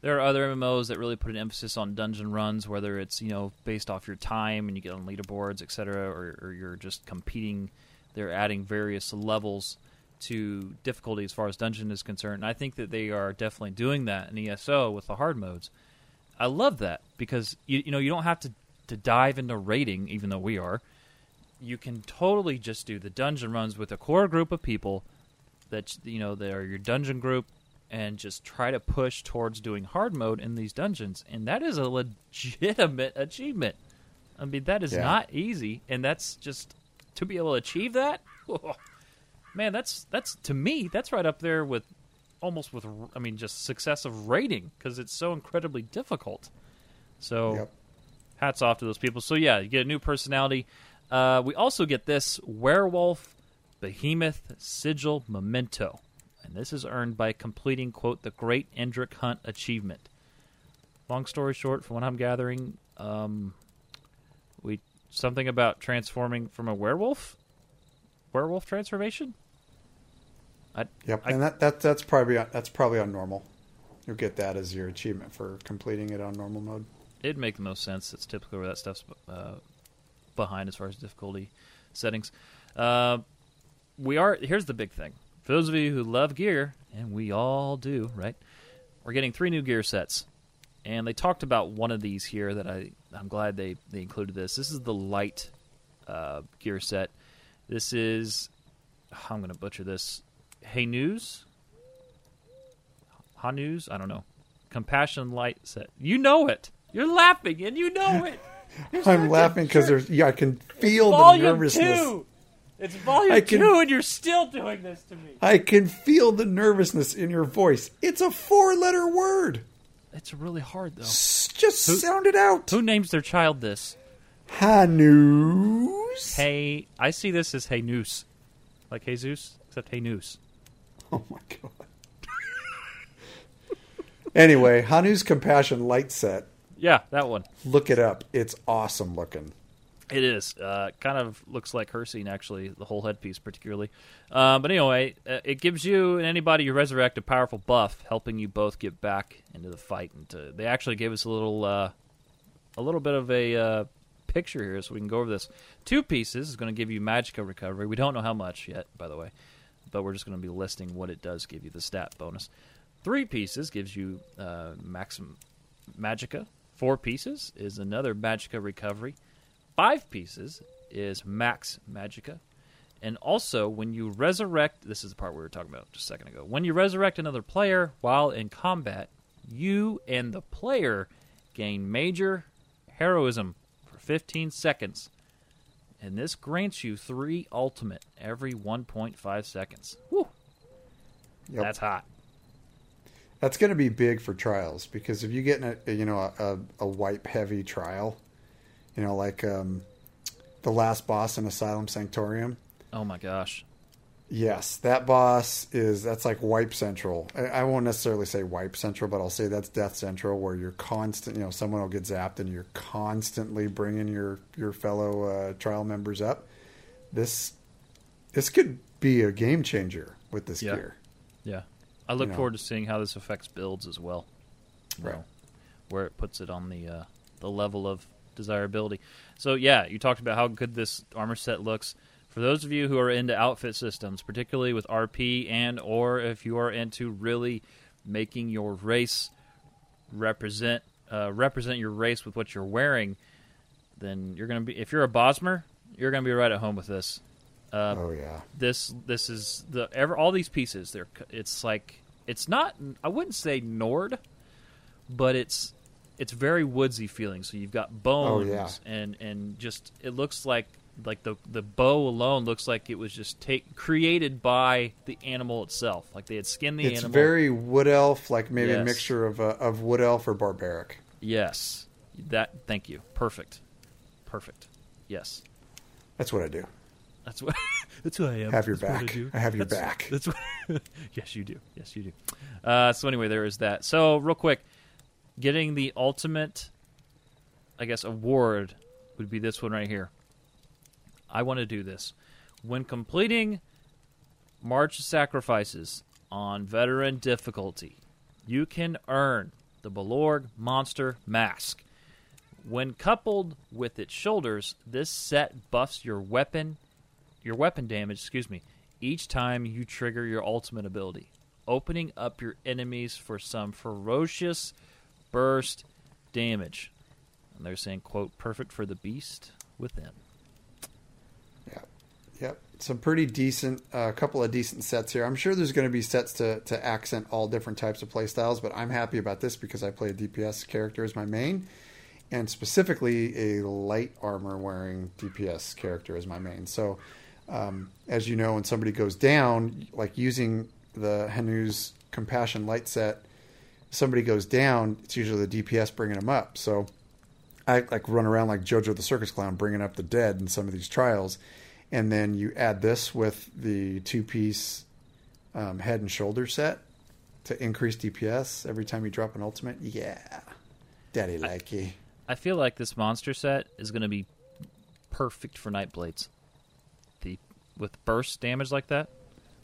there are other MMOs that really put an emphasis on dungeon runs, whether it's you know based off your time and you get on leaderboards, etc., or, or you're just competing. They're adding various levels to difficulty as far as dungeon is concerned. And I think that they are definitely doing that in ESO with the hard modes. I love that because you you know you don't have to to dive into raiding, even though we are. You can totally just do the dungeon runs with a core group of people that you know they are your dungeon group and just try to push towards doing hard mode in these dungeons and that is a legitimate achievement i mean that is Yeah. not easy and that's just to be able to achieve that man that's that's to me that's right up there with almost with i mean just success of rating because it's so incredibly difficult so Yep. hats off to those people. So yeah, you get a new personality. Uh, we also get this werewolf behemoth sigil memento, and this is earned by completing quote the Great Indrik Hunt achievement. Long story short, from what I'm gathering, um, we something about transforming from a werewolf, werewolf transformation. Yep, I- and that, that that's probably on, that's probably on normal. You'll get that as your achievement for completing it on normal mode. It'd make the most sense. It's typically where that stuff's uh, behind as far as difficulty settings. Uh, we are here's the big thing. For those of you who love gear, and we all do, right? We're getting three new gear sets, and they talked about one of these here that I I'm glad they they included this. This is the light uh, gear set. This is I'm going to butcher this. Hey News, Hanus, I don't know. Compassion light set. You know it. You're laughing, and you know it. I'm laughing because there's yeah, I can feel the volume nervousness. two. It's volume I can- two, and you're still doing this to me. I can feel the nervousness in your voice. It's a four-letter word. It's really hard though. S- Just Who- sound it out. Who names their child this? Hanus. Hey, I see this as Hey Noose, like Jesus, except Hey Noose. Oh my god. anyway, Hanu's Compassion light set. Yeah, that one. Look it up. It's awesome looking. It is. Uh, kind of looks like Hircine, actually, the whole headpiece, particularly. Uh, but anyway, uh, it gives you and anybody you resurrect a powerful buff, helping you both get back into the fight. And to, they actually gave us a little, uh, a little bit of a uh, picture here, so we can go over this. Two pieces is going to give you Magicka recovery. We don't know how much yet, by the way, but we're just going to be listing what it does give you the stat bonus. Three pieces gives you uh, maximum Magicka. Four pieces is another Magicka recovery five pieces is max magicka. And also, when you resurrect, this is the part we were talking about just a second ago. When you resurrect another player while in combat, you and the player gain major heroism for 15 seconds. And this grants you three ultimate every 1.5 seconds. Whew. Yep. That's hot. That's going to be big for trials because if you get in a you know a, a wipe heavy trial, you know like um, the last boss in Asylum Sanctorium. Oh my gosh. Yes, that boss is that's like wipe central. I, I won't necessarily say wipe central, but I'll say that's death central, where you're constant. You know, someone will get zapped, and you're constantly bringing your your fellow uh, trial members up. This this could be a game changer with this Yeah. gear. Yeah. I look You know. forward to seeing how this affects builds as well. Right. know, where it puts it on the uh, the level of desirability. So yeah, you talked about how good this armor set looks. For those of you who are into outfit systems, particularly with RP and or if you are into really making your race represent uh, represent your race with what you're wearing, then you're gonna be if you're a Bosmer, you're gonna be right at home with this. Uh, oh yeah, this this is the ever all these pieces they're it's like it's not I wouldn't say Nord but it's it's very woodsy feeling so you've got bones Oh, yeah. and and just it looks like like the the bow alone looks like it was just take created by the animal itself like they had skinned the it's animal It's very wood elf, like maybe a mixture of uh, of wood elf or barbaric. yes that thank you perfect perfect yes That's what I do. That's what. that's who I am. Have your That's back. do. I have your That's- back. That's what. yes, you do. Yes, you do. Uh, so anyway, there is that. So real quick, getting the ultimate, I guess, award would be this one right here. I want to do this when completing March Sacrifices on veteran difficulty. You can earn the Belorg Monster Mask. When coupled with its shoulders, this set buffs your weapon, your weapon damage, excuse me, each time you trigger your ultimate ability, opening up your enemies for some ferocious burst damage. And they're saying, quote, perfect for the beast within. Some pretty decent, a uh, couple of decent sets here. I'm sure there's going to be sets to to accent all different types of playstyles, but I'm happy about this because I play a DPS character as my main, and specifically a light armor wearing DPS character as my main. So, um, as you know, when somebody goes down, like using the Hanu's Compassion light set, somebody goes down, it's usually the DPS bringing them up. So. I like run around like JoJo the Circus Clown, bringing up the dead in some of these trials, and then you add this with the two-piece um, head and shoulder set to increase DPS every time you drop an ultimate. Yeah, daddy like you. I feel like this monster set is going to be perfect for Nightblades. The with burst damage like that,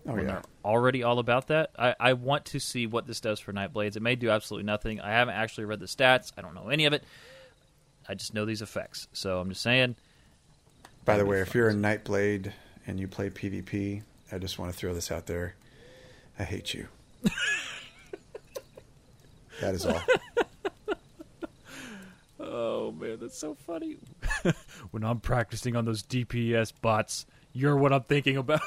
Oh yeah, they're already all about that. I, I want to see what this does for Nightblades. It may do absolutely nothing. I haven't actually read the stats. I don't know any of it. I just know these effects. So I'm just saying. By the way, if you're a Nightblade and you play PvP, I just want to throw this out there. I hate you. that is all. Oh man, that's so funny. when I'm practicing on those DPS bots, you're what I'm thinking about.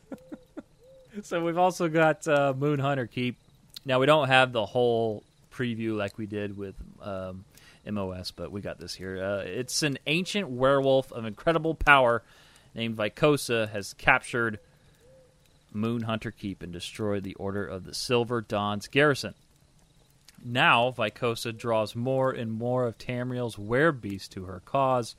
so we've also got uh, Moon Hunter Keep. Now we don't have the whole preview like we did with um, MOS, but we got this here. Uh, it's an ancient werewolf of incredible power named Vykosa has captured Moon Hunter Keep and destroyed the Order of the Silver Dawn's garrison. Now, Vykosa draws more and more of Tamriel's werebeast to her cause,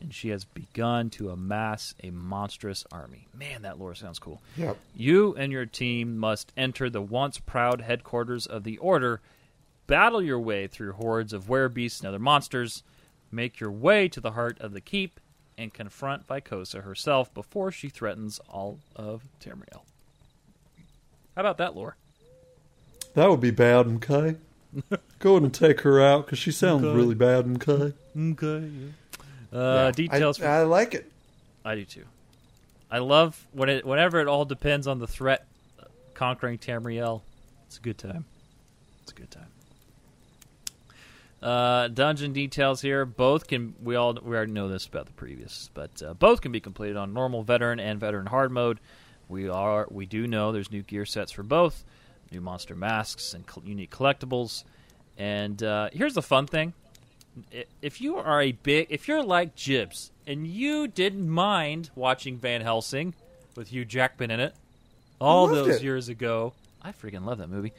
and she has begun to amass a monstrous army. Man, that lore sounds cool. Yep. You and your team must enter the once proud headquarters of the Order, battle your way through hordes of werebeasts and other monsters, make your way to the heart of the keep, and confront Vykosa herself before she threatens all of Tamriel. How about that lore? That would be bad, okay? Go ahead and take her out because she sounds Okay. really bad, okay? Okay. Uh, details. I, for- I like it. I do too. I love when it whenever it all depends on the threat conquering Tamriel. It's a good time. It's a good time. Uh, dungeon details here. Both can we all we already know this about the previous, but uh, both can be completed on normal veteran and veteran hard mode. We are we do know there's new gear sets for both, new monster masks and col- unique collectibles. And uh, here's the fun thing: if you are a big, if you're like Jibs and you didn't mind watching Van Helsing with Hugh Jackman in it all those it. years ago, I freaking love that movie.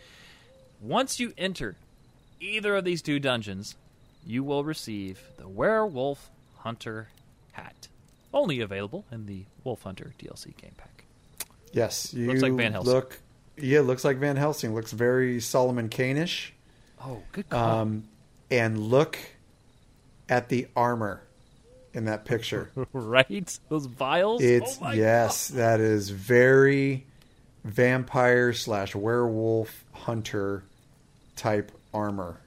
Once you enter either of these two dungeons, you will receive the Werewolf Hunter hat, only available in the Wolf Hunter DLC game pack. Yes, you Looks like Van Helsing. Look, yeah, looks like Van Helsing. Looks very Solomon Kane-ish. Oh, good call. Um, and look at the armor in that picture. right? Those vials. It's oh yes, that is very vampire slash werewolf hunter type armor.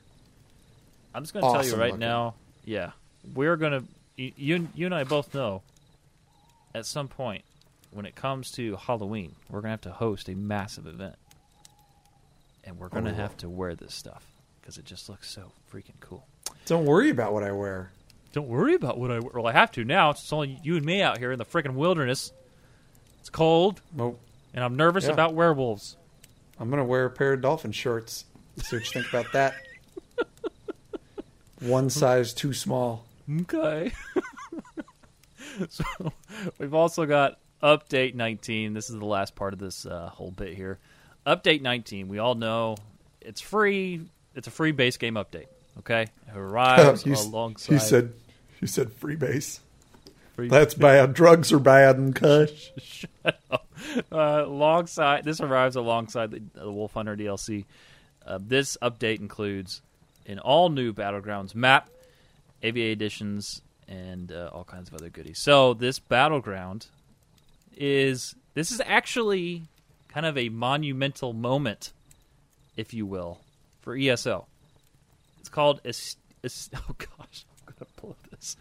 I'm just going to tell you right looking. now. Yeah, we're going to. You, you and I both know. At some point, when it comes to Halloween, we're going to have to host a massive event, and we're going to Oh. have to wear this stuff because it just looks so freaking cool. Don't worry about what I wear. Don't worry about what I. Well, I have to now. It's only you and me out here in the freaking wilderness. It's cold, Well, and I'm nervous Yeah. about werewolves. I'm gonna wear a pair of dolphin shorts. See what you think about that. One size too small. Okay. so we've also got update 19. This is the last part of this uh, whole bit here. Update 19. We all know it's free. It's a free base game update. Okay, it arrives you, alongside. you said you said freebase. free That's bad. Drugs are bad and cush. uh, alongside this arrives alongside the, the Wolf Hunter DLC. Uh, this update includes an all new Battlegrounds map, AVA editions, and uh, all kinds of other goodies. So this battleground is this is actually kind of a monumental moment, if you will, for ESO. It's called Est- Est- oh gosh, I'm gonna pull this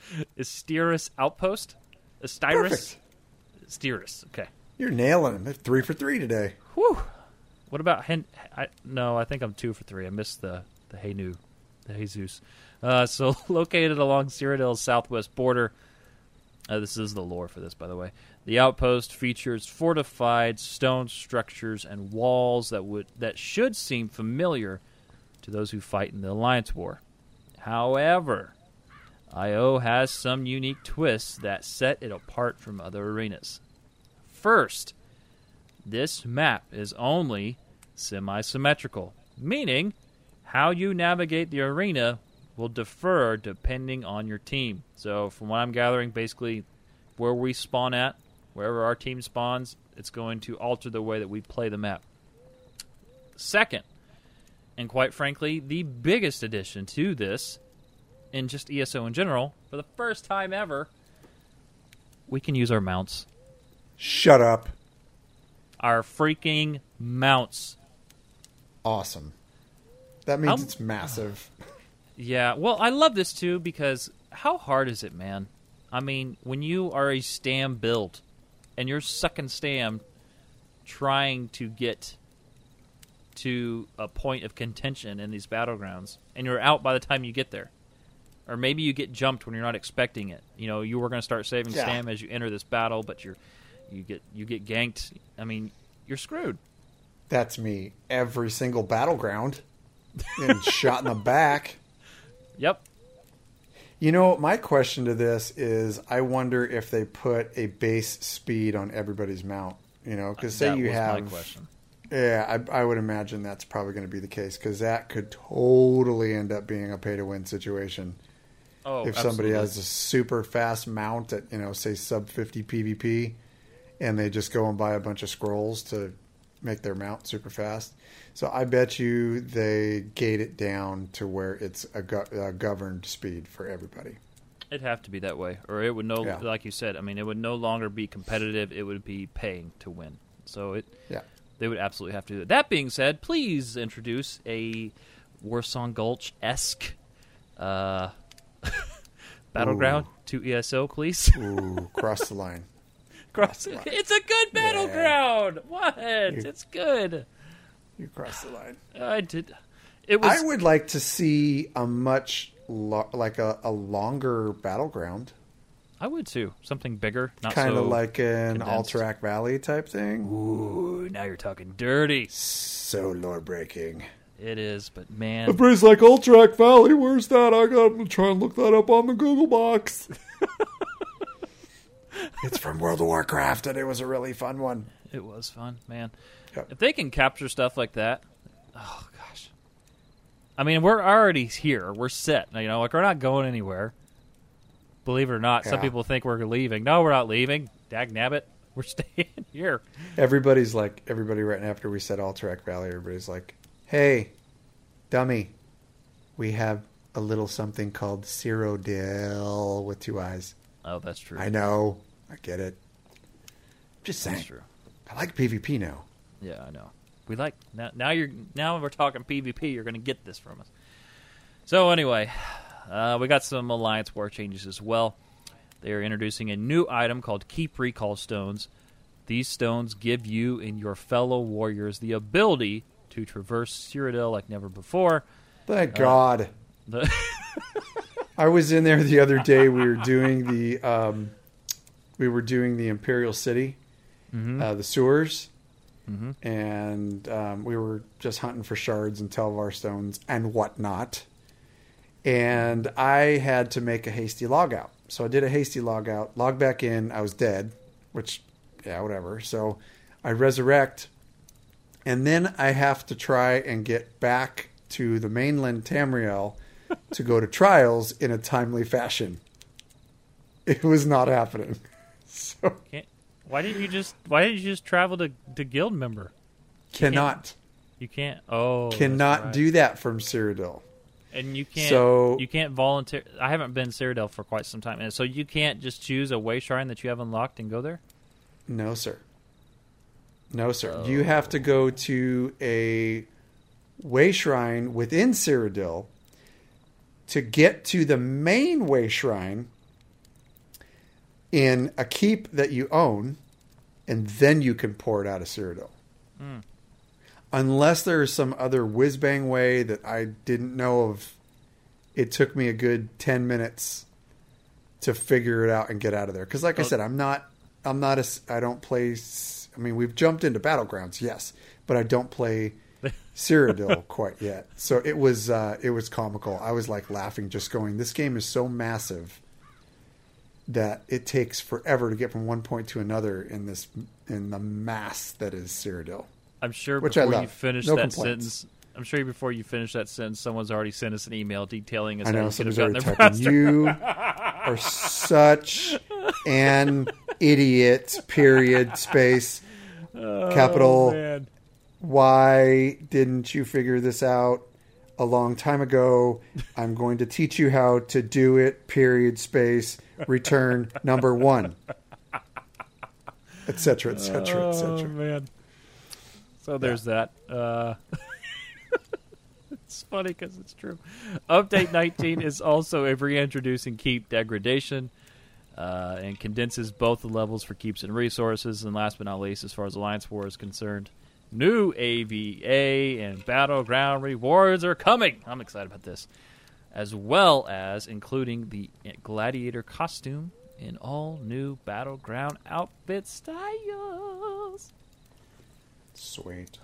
Outpost. Istirus. Perfect. Okay. You're nailing them. Three for three today. Whew. What about Hen? I, no, I think I'm two for three. I missed the the Hey Nu, the Jesus. Uh, so located along Cyrodiil's southwest border. Uh, this is the lore for this, by the way. The outpost features fortified stone structures and walls that would that should seem familiar to those who fight in the Alliance War. However, IO has some unique twists that set it apart from other arenas. First, this map is only semi symmetrical, meaning how you navigate the arena will differ depending on your team. So, from what I'm gathering, basically where we spawn at, wherever our team spawns, it's going to alter the way that we play the map. Second, and quite frankly, the biggest addition to this, in just ESO in general, for the first time ever, we can use our mounts. Shut up. Our freaking mounts. Awesome. That means How- it's massive. Yeah, well, I love this too because how hard is it, man? I mean, when you are a stam build and you're sucking stam trying to get to a point of contention in these battlegrounds and you're out by the time you get there. Or maybe you get jumped when you're not expecting it. You know, you were going to start saving Yeah. stam as you enter this battle, but you're you get you get ganked. I mean, you're screwed. That's me. Every single battleground. and shot in the back. Yep. You know, my question to this is I wonder if they put a base speed on everybody's mount. You know, because say That you have question. Yeah, I, I would imagine that's probably going to be the case because that could totally end up being a pay to win situation. Oh, if somebody has a super fast mount at you know say sub 50 PvP, and they just go and buy a bunch of scrolls to make their mount super fast. So I bet you they gate it down to where it's a, go- a governed speed for everybody. It'd have to be that way, or it would no, Yeah. like you said. I mean, it would no longer be competitive. It would be paying to win. So it, Yeah. they would absolutely have to do that. That being said, please introduce a Warsong Gulch esque uh, battleground to ESO, please. Ooh, cross the line. Cross- line. it's a good battleground. What? It's good. You cross the line. I did. It was. I would like to see a much lo- like a, a longer battleground, I would too. Something bigger, not kind of so like an condensed. Alterac Valley type thing. Ooh, now you're talking dirty. So lore breaking. It is, but man, phrase like Alterac Valley, where's that? I gotta try and look that up on the Google box. it's from World of Warcraft, and it was a really fun one. it was fun, man. Yep. If they can capture stuff like that, oh gosh. I mean, we're already here. We're set. You know, like we're not going anywhere. Believe it or not, some people think we're leaving. No, we're not leaving. Dag nabbit, we're staying here. Everybody's like, everybody right after we said Alterac Valley, everybody's like, hey, dummy, we have a little something called Cyrodiil with two eyes. Oh, that's true. I know. I get it. Just saying. That's true. I like PvP now. Yeah, I know. We like now. Now you're now we're talking PvP. You're going to get this from us. So anyway, uh, we got some Alliance War changes as well. They are introducing a new item called Keep Recall Stones. These stones give you and your fellow warriors the ability to traverse Cyrodiil like never before. Thank God. The I was in there the other day. We were doing the um, we were doing the Imperial City, uh, the sewers, and um, we were just hunting for shards and Telvar stones and whatnot. And I had to make a hasty log out, so I did a hasty log out, log back in. I was dead, which yeah, whatever. So I resurrect, and then I have to try and get back to the mainland Tamriel to go to trials in a timely fashion. It was not happening. So can't, why didn't you just Why didn't you just travel to to guild member? cannot You can't. Oh, cannot right. do that from Cyrodiil. And you can't. So- you can't volunteer. I haven't been Cyrodiil for quite some time, and so you can't just choose a way shrine that you have unlocked and go there. No, sir. No, sir. You have to oh. go to a way shrine within Cyrodiil to get to the main way shrine in a keep that you own, and then you can pour it out of Cyrodiil. Hmm. Unless there is some other whiz bang way that I didn't know of, it took me a good ten minutes to figure it out and get out of there. Because, like I Oh. said, I'm not, I'm not a, I don't play. I mean, we've jumped into battlegrounds, yes, but I don't play Cyrodiil quite yet. So it was, uh, it was comical. I was like laughing, just going, "This game is so massive that it takes forever to get from one point to another in this, in the mass that is Cyrodiil." I'm sure Which I before you finish No that complaints. sentence. I'm sure before you finish that sentence, someone's already sent us an email detailing us I know you could have somebody's gotten already typing. You are such an idiot. Period. Space. Capital. Oh, man. Why didn't you figure this out a long time ago? I'm going to teach you how to do it. Period. Space. Return number one. Etc. Etc. Oh Etc. man. So there's that. Uh, it's funny because it's true. Update 19 is also a reintroducing keep degradation uh, and condenses both the levels for keeps and resources. And last but not least, as far as Alliance War is concerned, new AVA and battleground rewards are coming. I'm excited about this, as well as including the gladiator costume in all new battleground outfit styles. Sweet.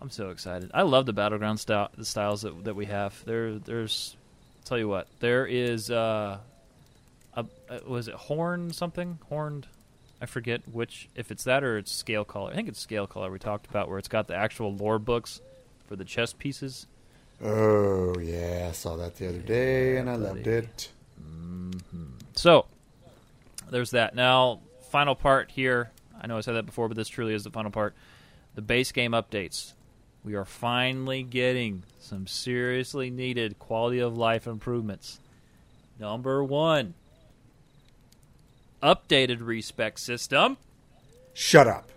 I'm so excited. I love the battleground style, the styles that that we have. There, there's, tell you what, there is. Uh, a, uh, was it horn something horned? I forget which if it's that or it's Scale Caller. I think it's Scale Caller we talked about where it's got the actual lore books for the chess pieces. Oh yeah, I saw that the other day and I buddy. loved it. Mm-hmm. So there's that. Now, final part here. I know I said that before, but this truly is the final part. The base game updates. We are finally getting some seriously needed quality of life improvements. Number one, updated respec system. Shut up.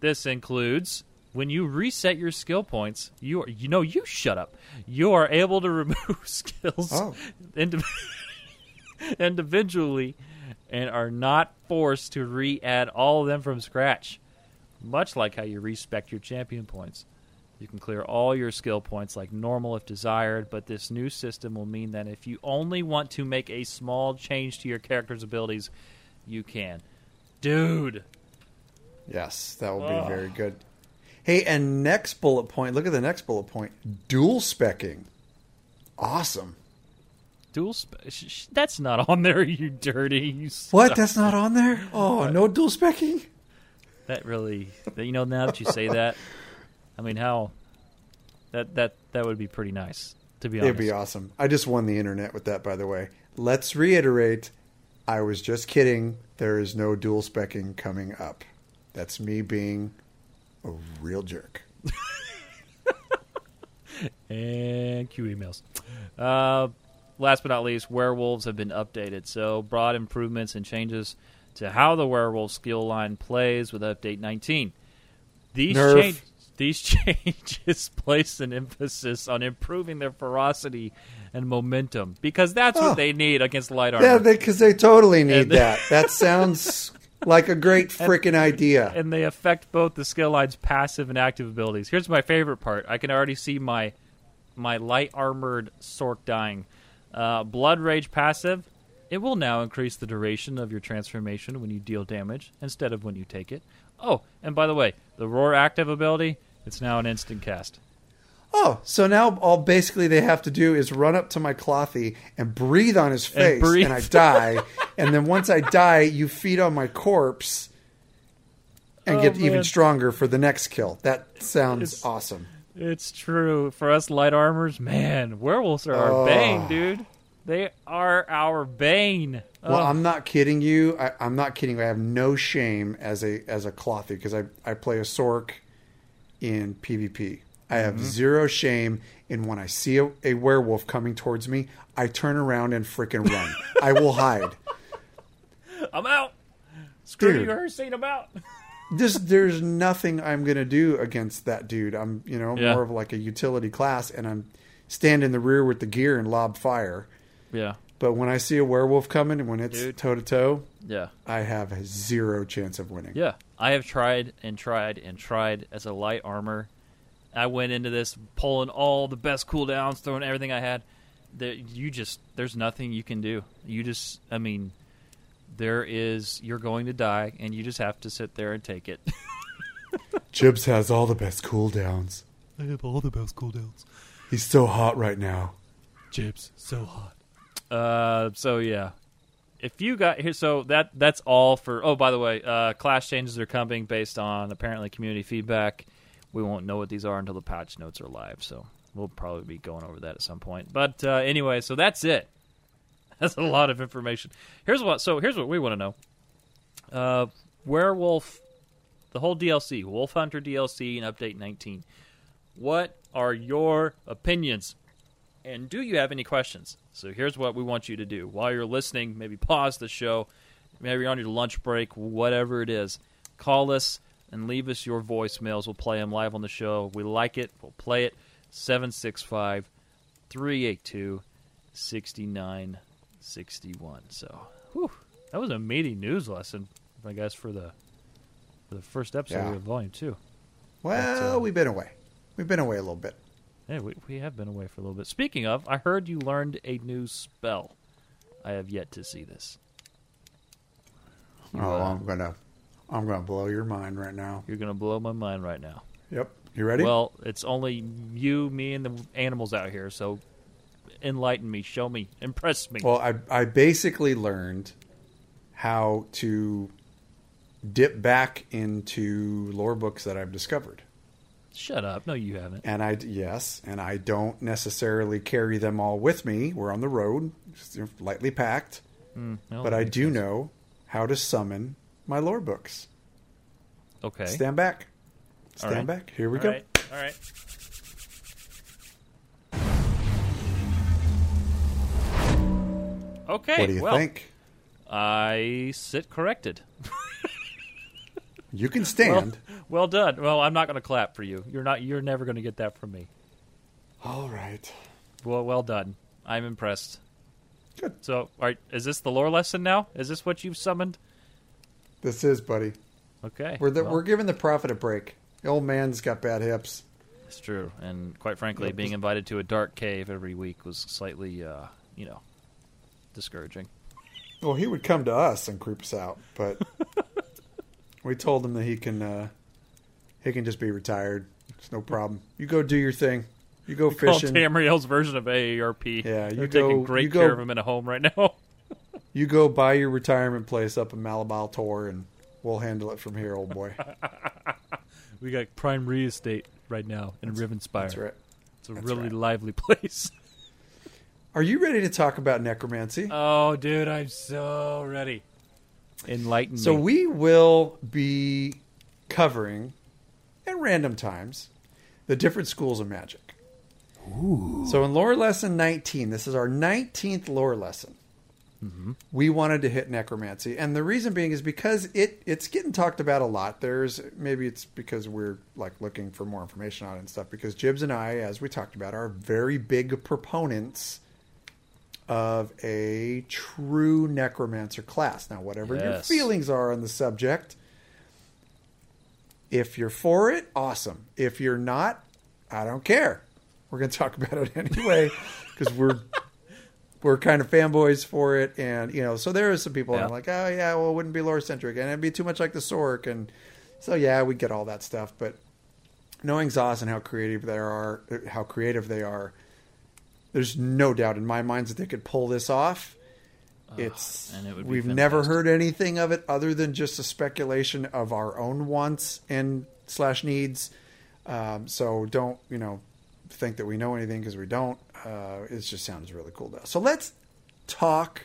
This includes when you reset your skill points, you are, you know you shut up. You are able to remove skills Oh. indiv- individually and are not forced to re-add all of them from scratch. Much like how you respec your champion points. You can clear all your skill points like normal if desired, but this new system will mean that if you only want to make a small change to your character's abilities, you can. Dude, Yes, that will Oh. be very good. Hey, and next bullet point. Look at the next bullet point. Dual specking. Awesome. Dual spe- sh- sh- that's not on there, you dirty. You What? That's not on there? Oh, no dual specking? That really, you know, now that you say that, I mean, how that that that would be pretty nice to be honest. It'd be awesome. I just won the internet with that, by the way. Let's reiterate. I was just kidding. There is no dual specking coming up. That's me being a real jerk. And Q emails. Uh, last but not least, werewolves have been updated. So broad improvements and changes to how the werewolf skill line plays with update 19. These change, these changes place an emphasis on improving their ferocity and momentum because that's Oh. what they need against light armor. Yeah, because they, totally need that. That sounds like a great freaking idea. and they affect both the skill line's passive and active abilities. Here's my favorite part. I can already see my my light armored Sork dying. Uh, Blood Rage passive. It will now increase the duration of your transformation when you deal damage instead of when you take it. Oh, and by the way, the Roar active ability, it's now an instant cast. Oh, so now all basically they have to do is run up to my clothy and breathe on his face, and, breathe. I die. and then once I die, you feed on my corpse and Oh, get man. even stronger for the next kill. That sounds It's- awesome. It's true. For us light armors, man, werewolves are our Oh. bane, dude. They are our bane. Well, Oh. I'm not kidding you. I, I'm not kidding. I have no shame as a as a clothy because I I play a sork in PvP. I have Mm-hmm. zero shame in when I see a, a werewolf coming towards me. I turn around and freaking run. I will hide. I'm out. Screw Dude. you, Hircine, I'm out. Just there's nothing I'm gonna do against that dude. I'm you know Yeah. more of like a utility class, and I'm stand in the rear with the gear and lob fire. Yeah, But when I see a werewolf coming and when it's toe to toe, yeah, I have zero chance of winning. yeah. I have tried and tried and tried as a light armor. I went into this pulling all the best cooldowns, throwing everything I had. There, you just there's nothing you can do. You just, I mean, there is you're going to die, and you just have to sit there and take it. Jibs has all the best cooldowns. I have all the best cooldowns. He's so hot right now. Chips so hot. Uh, so yeah, if you got here, so that that's all for. Oh, by the way, uh, class changes are coming based on apparently community feedback. We won't know what these are until the patch notes are live, so we'll probably be going over that at some point. But uh, anyway, so that's it. That's a lot of information. Here's what. So here's what we want to know. Uh, werewolf, the whole DLC, Wolf Hunter DLC, and Update 19. What are your opinions? And do you have any questions? So here's what we want you to do. While you're listening, maybe pause the show, maybe you're on your lunch break, whatever it is. Call us and leave us your voicemails. We'll play them live on the show. We like it. We'll play it. 765 382 6961. So, whew, that was a meaty news lesson, I guess, for the for the first episode Yeah. of Volume 2. Well, uh, we've been away. We've been away a little bit. Yeah, we, we have been away for a little bit. Speaking of, I heard you learned a new spell. I have yet to see this. You, oh, uh, I'm gonna, I'm gonna blow your mind right now. You're going to blow my mind right now. Yep. You ready? Well, it's only you, me, and the animals out here, so enlighten me, show me, impress me. Well, I I basically learned how to dip back into lore books that I've discovered. Shut up. No, you haven't. And I yes, and I don't necessarily carry them all with me. We're on the road, just, you know, lightly packed, Mm, well, but I do sense. know how to summon my lore books. Okay. Stand back. Stand right. back. Here we All go. right. All right. Okay. What do you well, think? I sit corrected. You can Well, stand. well done. Well, I'm not going to clap for you. You're not. You're never going to get that from me. all right. Well, well done. I'm impressed. Good. So, all right, is this the lore lesson now? Is this what you've summoned? This is, buddy. Okay. We're the, well, we're giving the prophet a break. The old man's got bad hips. It's true, and quite frankly, being invited to a dark cave every week was slightly, uh, you know, discouraging. Well, he would come to us and creep us out, but we told him that he can uh, he can just be retired. It's no problem. You go do your thing. You go Call fishing. Tamriel's version of AARP. Yeah, you They're taking great you go- care of him in a home right now. You go buy your retirement place up in Malabal Tor, and we'll handle it from here, old boy. we got prime real estate right now in Rivenspire. That's right. It's a That's really right. lively place. Are you ready to talk about necromancy? Oh, dude, I'm so ready. Enlighten So me. we will be covering at random times the different schools of magic. Ooh. So in lore lesson 19, this is our 19th lore lesson. Mm-hmm. We wanted to hit necromancy, and the reason being is because it it's getting talked about a lot. There's maybe it's because we're like looking for more information on it and stuff. Because Jibs and I, as we talked about, are very big proponents of a true necromancer class. Now, whatever your feelings are on the subject, if you're for it, awesome. If you're not, I don't care. We're going to talk about it anyway because we're we're kind of fanboys for it, and you know, so there are some people Yeah. are like, oh yeah, well, it wouldn't be lore centric, and it'd be too much like the Sorc, and so yeah, we get all that stuff, but knowing ZOS and how creative they are, how creative they are, there's no doubt in my mind that they could pull this off. It's and it would we've never heard anything of it other than just a speculation of our own wants and slash needs. Um, so don't you know think that we know anything because we don't. Uh, it just sounds really cool though. So let's talk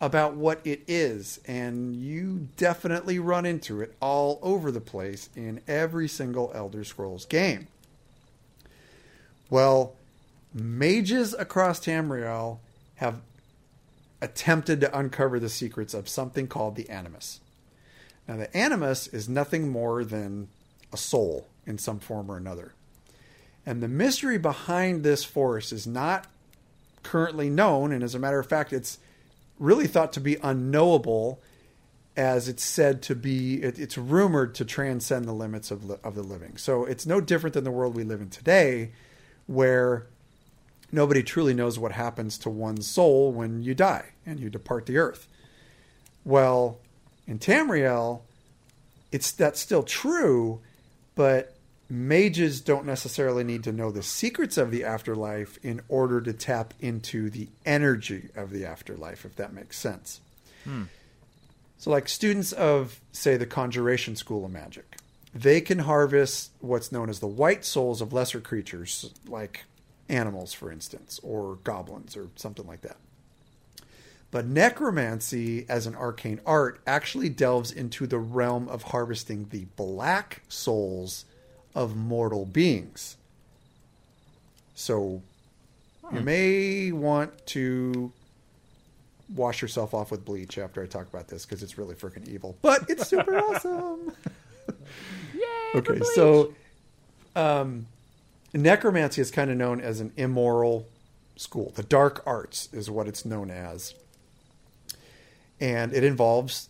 about what it is, and you definitely run into it all over the place in every single Elder Scrolls game. Well, mages across Tamriel have attempted to uncover the secrets of something called the Animus. Now, the Animus is nothing more than a soul in some form or another. And the mystery behind this force is not currently known, and as a matter of fact, it's really thought to be unknowable, as it's said to be. It, it's rumored to transcend the limits of of the living. So it's no different than the world we live in today, where nobody truly knows what happens to one's soul when you die and you depart the earth. Well, in Tamriel, it's that's still true, but mages don't necessarily need to know the secrets of the afterlife in order to tap into the energy of the afterlife, if that makes sense. Hmm. So, like students of, say, the Conjuration School of Magic, they can harvest what's known as the white souls of lesser creatures, like animals, for instance, or goblins, or something like that. But necromancy, as an arcane art, actually delves into the realm of harvesting the black souls of mortal beings. So you may want to wash yourself off with bleach after I talk about this because it's really freaking evil. But it's super awesome. Yay! Okay, so um, necromancy is kind of known as an immoral school. The dark arts is what it's known as. And it involves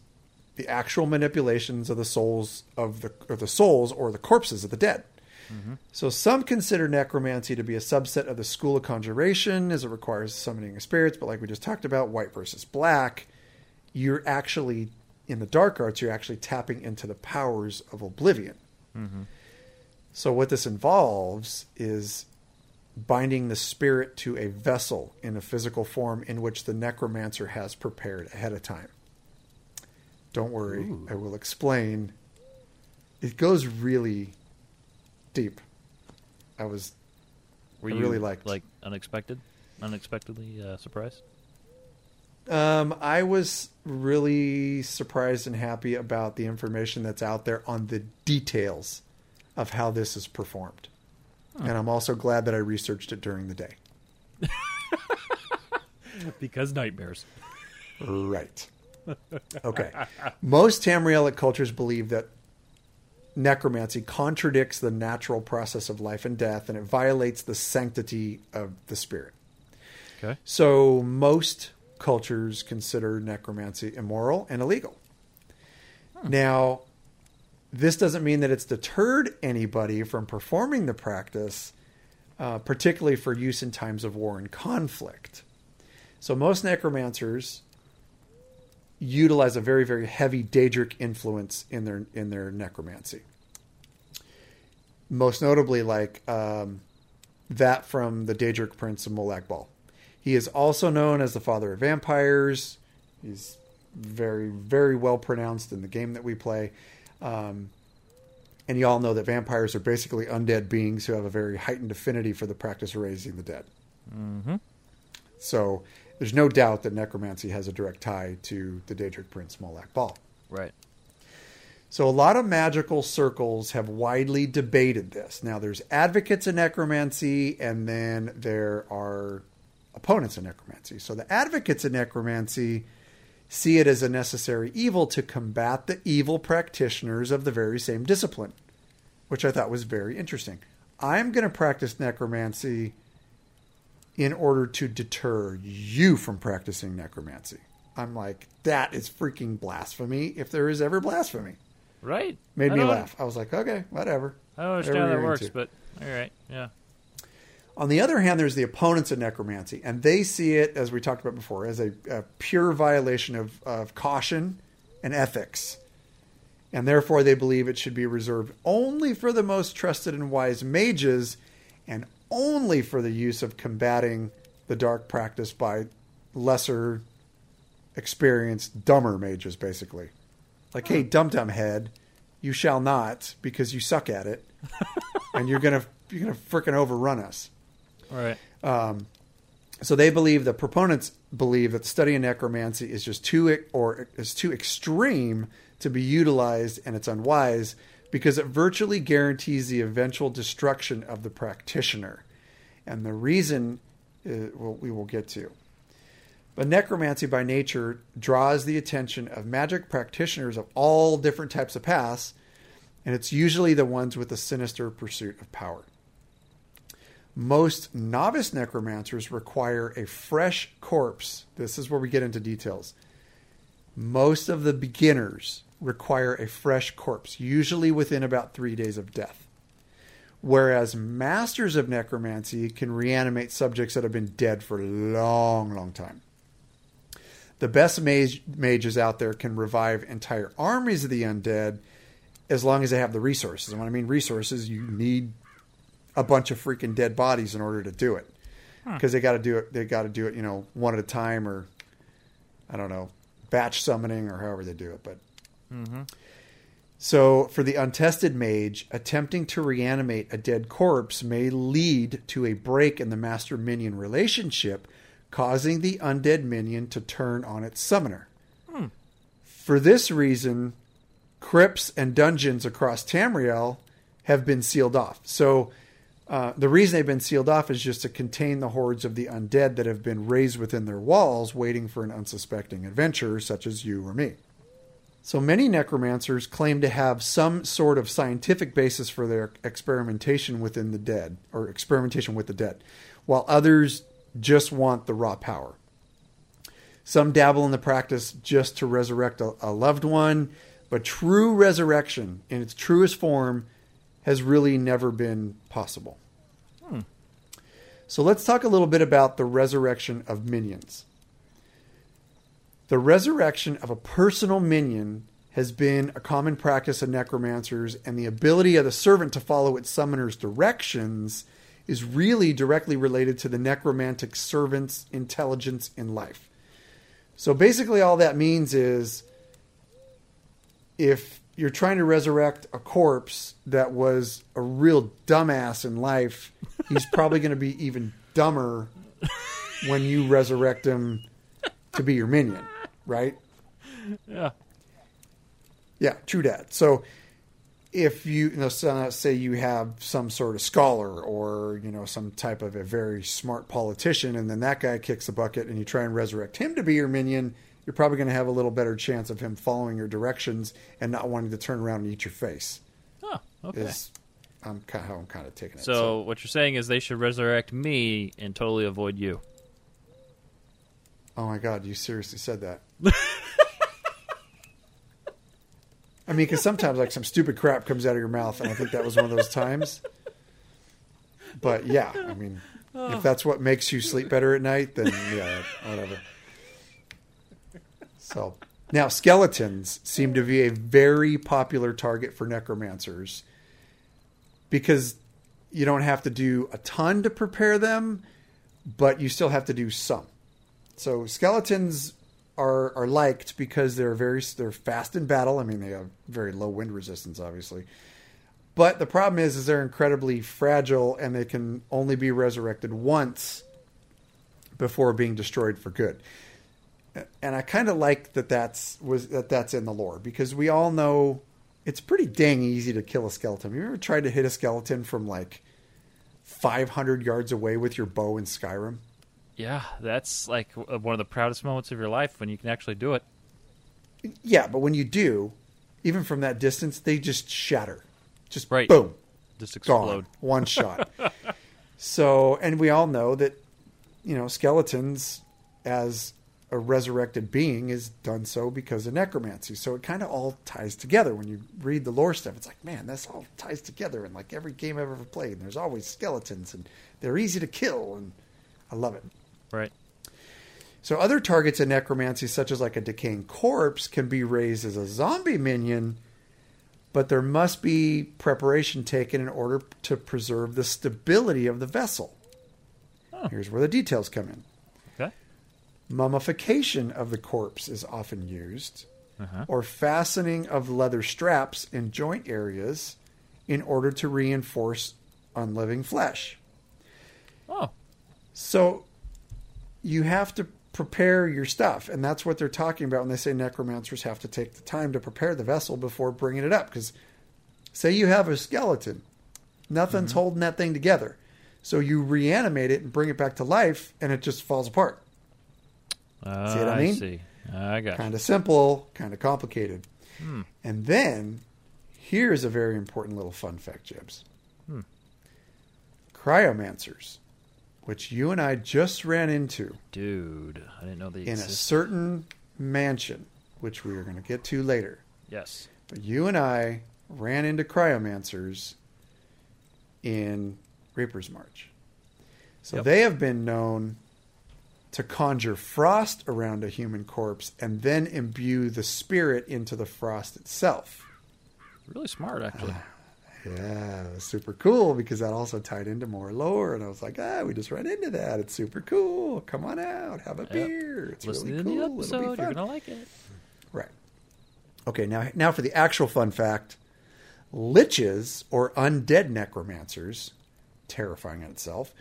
the actual manipulations of the souls of the or the souls or the corpses of the dead. Mm-hmm. So some consider necromancy to be a subset of the school of conjuration as it requires summoning of spirits, but like we just talked about, white versus black, you're actually in the dark arts, you're actually tapping into the powers of oblivion. Mm-hmm. So what this involves is binding the spirit to a vessel in a physical form in which the necromancer has prepared ahead of time. Don't worry, I will explain. It goes really deep. I was Were I you really liked- like unexpected, unexpectedly uh, surprised? Um, I was really surprised and happy about the information that's out there on the details of how this is performed. And I'm also glad that I researched it during the day. Because nightmares. Right. Okay. Most Tamrielic cultures believe that necromancy contradicts the natural process of life and death and it violates the sanctity of the spirit. Okay. So most cultures consider necromancy immoral and illegal. Now, this doesn't mean that it's deterred anybody from performing the practice, uh, particularly for use in times of war and conflict. So most necromancers utilize a very, very heavy Daedric influence in their in their necromancy. Most notably, like um, that from the Daedric Prince of Molag Bal. He is also known as the father of vampires. He's very, very well pronounced in the game that we play. Um, and you all know that vampires are basically undead beings who have a very heightened affinity for the practice of raising the dead. Mm-hmm. So there's no doubt that necromancy has a direct tie to the Daedric Prince Molag Bal. Right. So a lot of magical circles have widely debated this. Now there's advocates of necromancy and then there are opponents of necromancy. So the advocates of necromancy see it as a necessary evil to combat the evil practitioners of the very same discipline, which I thought was very interesting. I'm going to practice necromancy in order to deter you from practicing necromancy. I'm like, that is freaking blasphemy if there is ever blasphemy. Right. Made me laugh. I was like, okay, whatever. I don't understand how that works, into. but all right. Yeah. On the other hand, there's the opponents of necromancy, and they see it, as we talked about before, as a, a pure violation of, of caution and ethics. And therefore, they believe it should be reserved only for the most trusted and wise mages, and only for the use of combating the dark practice by lesser experienced, dumber mages, basically. Like, hey, dum dum head, you shall not, because you suck at it, and you're gonna you're gonna freaking overrun us. All right. Um, so they believe the proponents believe that studying necromancy is just too or is too extreme to be utilized and it's unwise because it virtually guarantees the eventual destruction of the practitioner. And the reason uh, well, we will get to. But necromancy by nature draws the attention of magic practitioners of all different types of paths, and it's usually the ones with a sinister pursuit of power. Most novice necromancers require a fresh corpse. This is where we get into details. Most of the beginners require a fresh corpse, usually within about three days of death. Whereas masters of necromancy can reanimate subjects that have been dead for a long, long time. The best mage, mages out there can revive entire armies of the undead as long as they have the resources. And when I mean resources, you need a bunch of freaking dead bodies in order to do it hmm. because they got to do it they got to do it you know one at a time or i don't know batch summoning or however they do it but so for the untested mage attempting to reanimate a dead corpse may lead to a break in the master minion relationship causing the undead minion to turn on its summoner for this reason crypts and dungeons across Tamriel have been sealed off. So uh, the reason they've been sealed off is just to contain the hordes of the undead that have been raised within their walls, waiting for an unsuspecting adventurer such as you or me. So many necromancers claim to have some sort of scientific basis for their experimentation within the dead, or experimentation with the dead, while others just want the raw power. Some dabble in the practice just to resurrect a, a loved one, but true resurrection in its truest form has really never been possible. Hmm. So let's talk a little bit about the resurrection of minions. The resurrection of a personal minion has been a common practice of necromancers, and the ability of the servant to follow its summoner's directions is really directly related to the necromantic servant's intelligence in life. So basically, all that means is if you're trying to resurrect a corpse that was a real dumbass in life, he's probably going to be even dumber when you resurrect him to be your minion, right? Yeah. Yeah, true that. So if you, you know, uh, say you have some sort of scholar or you know some type of a very smart politician, and then that guy kicks the bucket, and you try and resurrect him to be your minion, you're probably going to have a little better chance of him following your directions and not wanting to turn around and eat your face. Oh, okay. Is I'm kind of how I'm kind of taking it. So what you're saying is they should resurrect me and totally avoid you. oh my god, you seriously said that? I mean, because sometimes like some stupid crap comes out of your mouth, and I think that was one of those times. But yeah, I mean, if that's what makes you sleep better at night, then yeah, whatever. So now skeletons seem to be a very popular target for necromancers because you don't have to do a ton to prepare them, but you still have to do some. So skeletons are are liked because they're very they're fast in battle. I mean, they have very low wind resistance, obviously. But the problem is, is they're incredibly fragile, and they can only be resurrected once before being destroyed for good. And I kind of like that that's was that that's in the lore because we all know it's pretty dang easy to kill a skeleton. Have you ever tried to hit a skeleton from like 500 yards away with your bow in Skyrim? Yeah, that's like uh, one of the proudest moments of your life when you can actually do it. Yeah, but when you do, even from that distance, they just shatter. Just Right. boom, Just gone. explode. One shot. so, and we all know that, you know, skeletons as a resurrected being is done so because of necromancy. So it kind of all ties together when you read the lore stuff. It's like, man, this all ties together in like every game I've ever played. And there's always skeletons and they're easy to kill and I love it. Right. So other targets in necromancy, such as like a decaying corpse, can be raised as a zombie minion, but there must be preparation taken in order to preserve the stability of the vessel. Here's where the details come in. Okay. Mummification of the corpse is often used, Uh-huh. or fastening of leather straps in joint areas in order to reinforce unliving flesh. Oh, So you have to prepare your stuff, and that's what they're talking about when they say necromancers have to take the time to prepare the vessel before bringing it up. Because say you have a skeleton, nothing's mm-hmm. holding that thing together, so you reanimate it and bring it back to life, and it just falls apart. uh, See what I ah, mean? see. Ah, I got. Kind of simple, kind of complicated. Hmm. And then here's a very important little fun fact, Jibs. Hmm. Cryomancers, which you and I just ran into. Dude, I didn't know they existed. in a certain mansion, which we are going to get to later. yes. But you and I ran into cryomancers in Reaper's March. So Yep. they have been known to conjure frost around a human corpse and then imbue the spirit into the frost itself. Really smart, actually. Ah, Yeah, it was super cool because that also tied into more lore. And I was like, ah, we just ran into that. It's super cool. Come on out, have a beer. It's Listen really to cool. the It'll be episode. You're gonna like it. Right. Okay, now now for the actual fun fact. Liches or undead necromancers, terrifying in itself,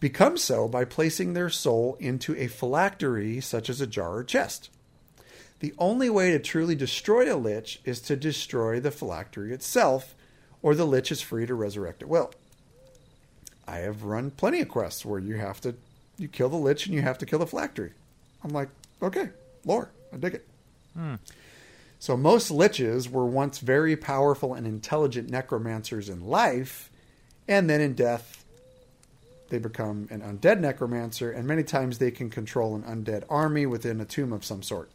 become so by placing their soul into a phylactery such as a jar or chest. The only way to truly destroy a lich is to destroy the phylactery itself, or the lich is free to resurrect at will. I have run plenty of quests where you have to you kill the lich and you have to kill the phylactery. I'm like, okay, lore, I dig it. So most liches were once very powerful and intelligent necromancers in life, and then in death they become an undead necromancer, and many times they can control an undead army within a tomb of some sort.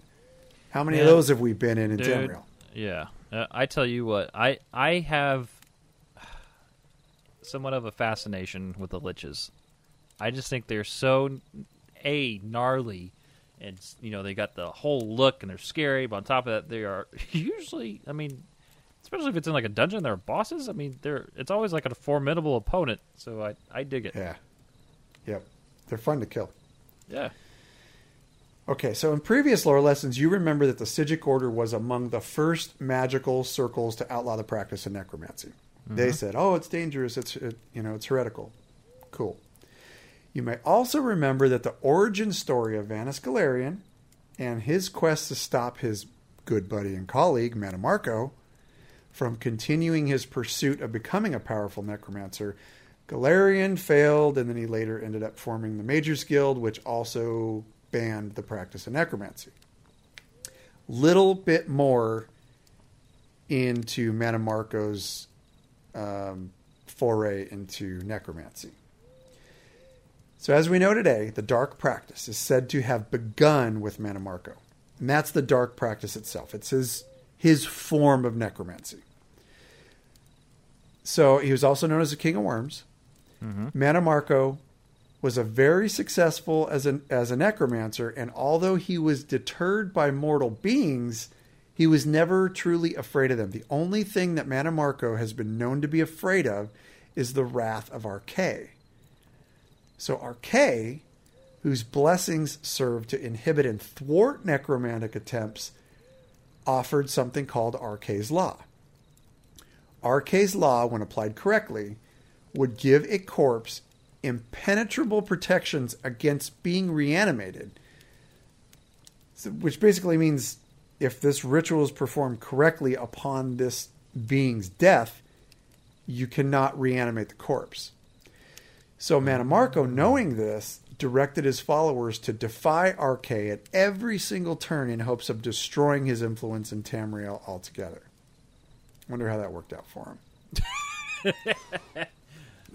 How many of those have we been in in Dude, Tamriel? Yeah, uh, I tell you what, I I have somewhat of a fascination with the liches. I just think they're so a gnarly, and you know they got the whole look and they're scary. But on top of that, they are usually, I mean, especially if it's in like a dungeon, they're bosses. I mean, they're it's always like a formidable opponent. So I I dig it. Yeah. Yep. They're fun to kill. Yeah. Okay, so in previous lore lessons, you remember that the Psijic Order was among the first magical circles to outlaw the practice of necromancy. They mm-hmm. said, "Oh, it's dangerous. It's it, you know, it's heretical." Cool. You may also remember that the origin story of Vanus Galerion and his quest to stop his good buddy and colleague Mannimarco from continuing his pursuit of becoming a powerful necromancer. Galerion failed, and then he later ended up forming the Mages Guild, which also banned the practice of necromancy. Little bit more into Mannimarco's um, foray into necromancy. So, as we know today, the dark practice is said to have begun with Mannimarco. And that's the dark practice itself. It's his, his form of necromancy. So, he was also known as the King of Worms. Mannimarco was a very successful as an as a necromancer, and although he was deterred by mortal beings, he was never truly afraid of them. The only thing that Mannimarco has been known to be afraid of is the wrath of Arkay. So Arkay, whose blessings serve to inhibit and thwart necromantic attempts, offered something called Arkay's Law. Arkay's Law, when applied correctly, would give a corpse impenetrable protections against being reanimated. Which basically means if this ritual is performed correctly upon this being's death, you cannot reanimate the corpse. So Mannimarco, knowing this, directed his followers to defy Arkay at every single turn in hopes of destroying his influence in Tamriel altogether. Wonder how that worked out for him.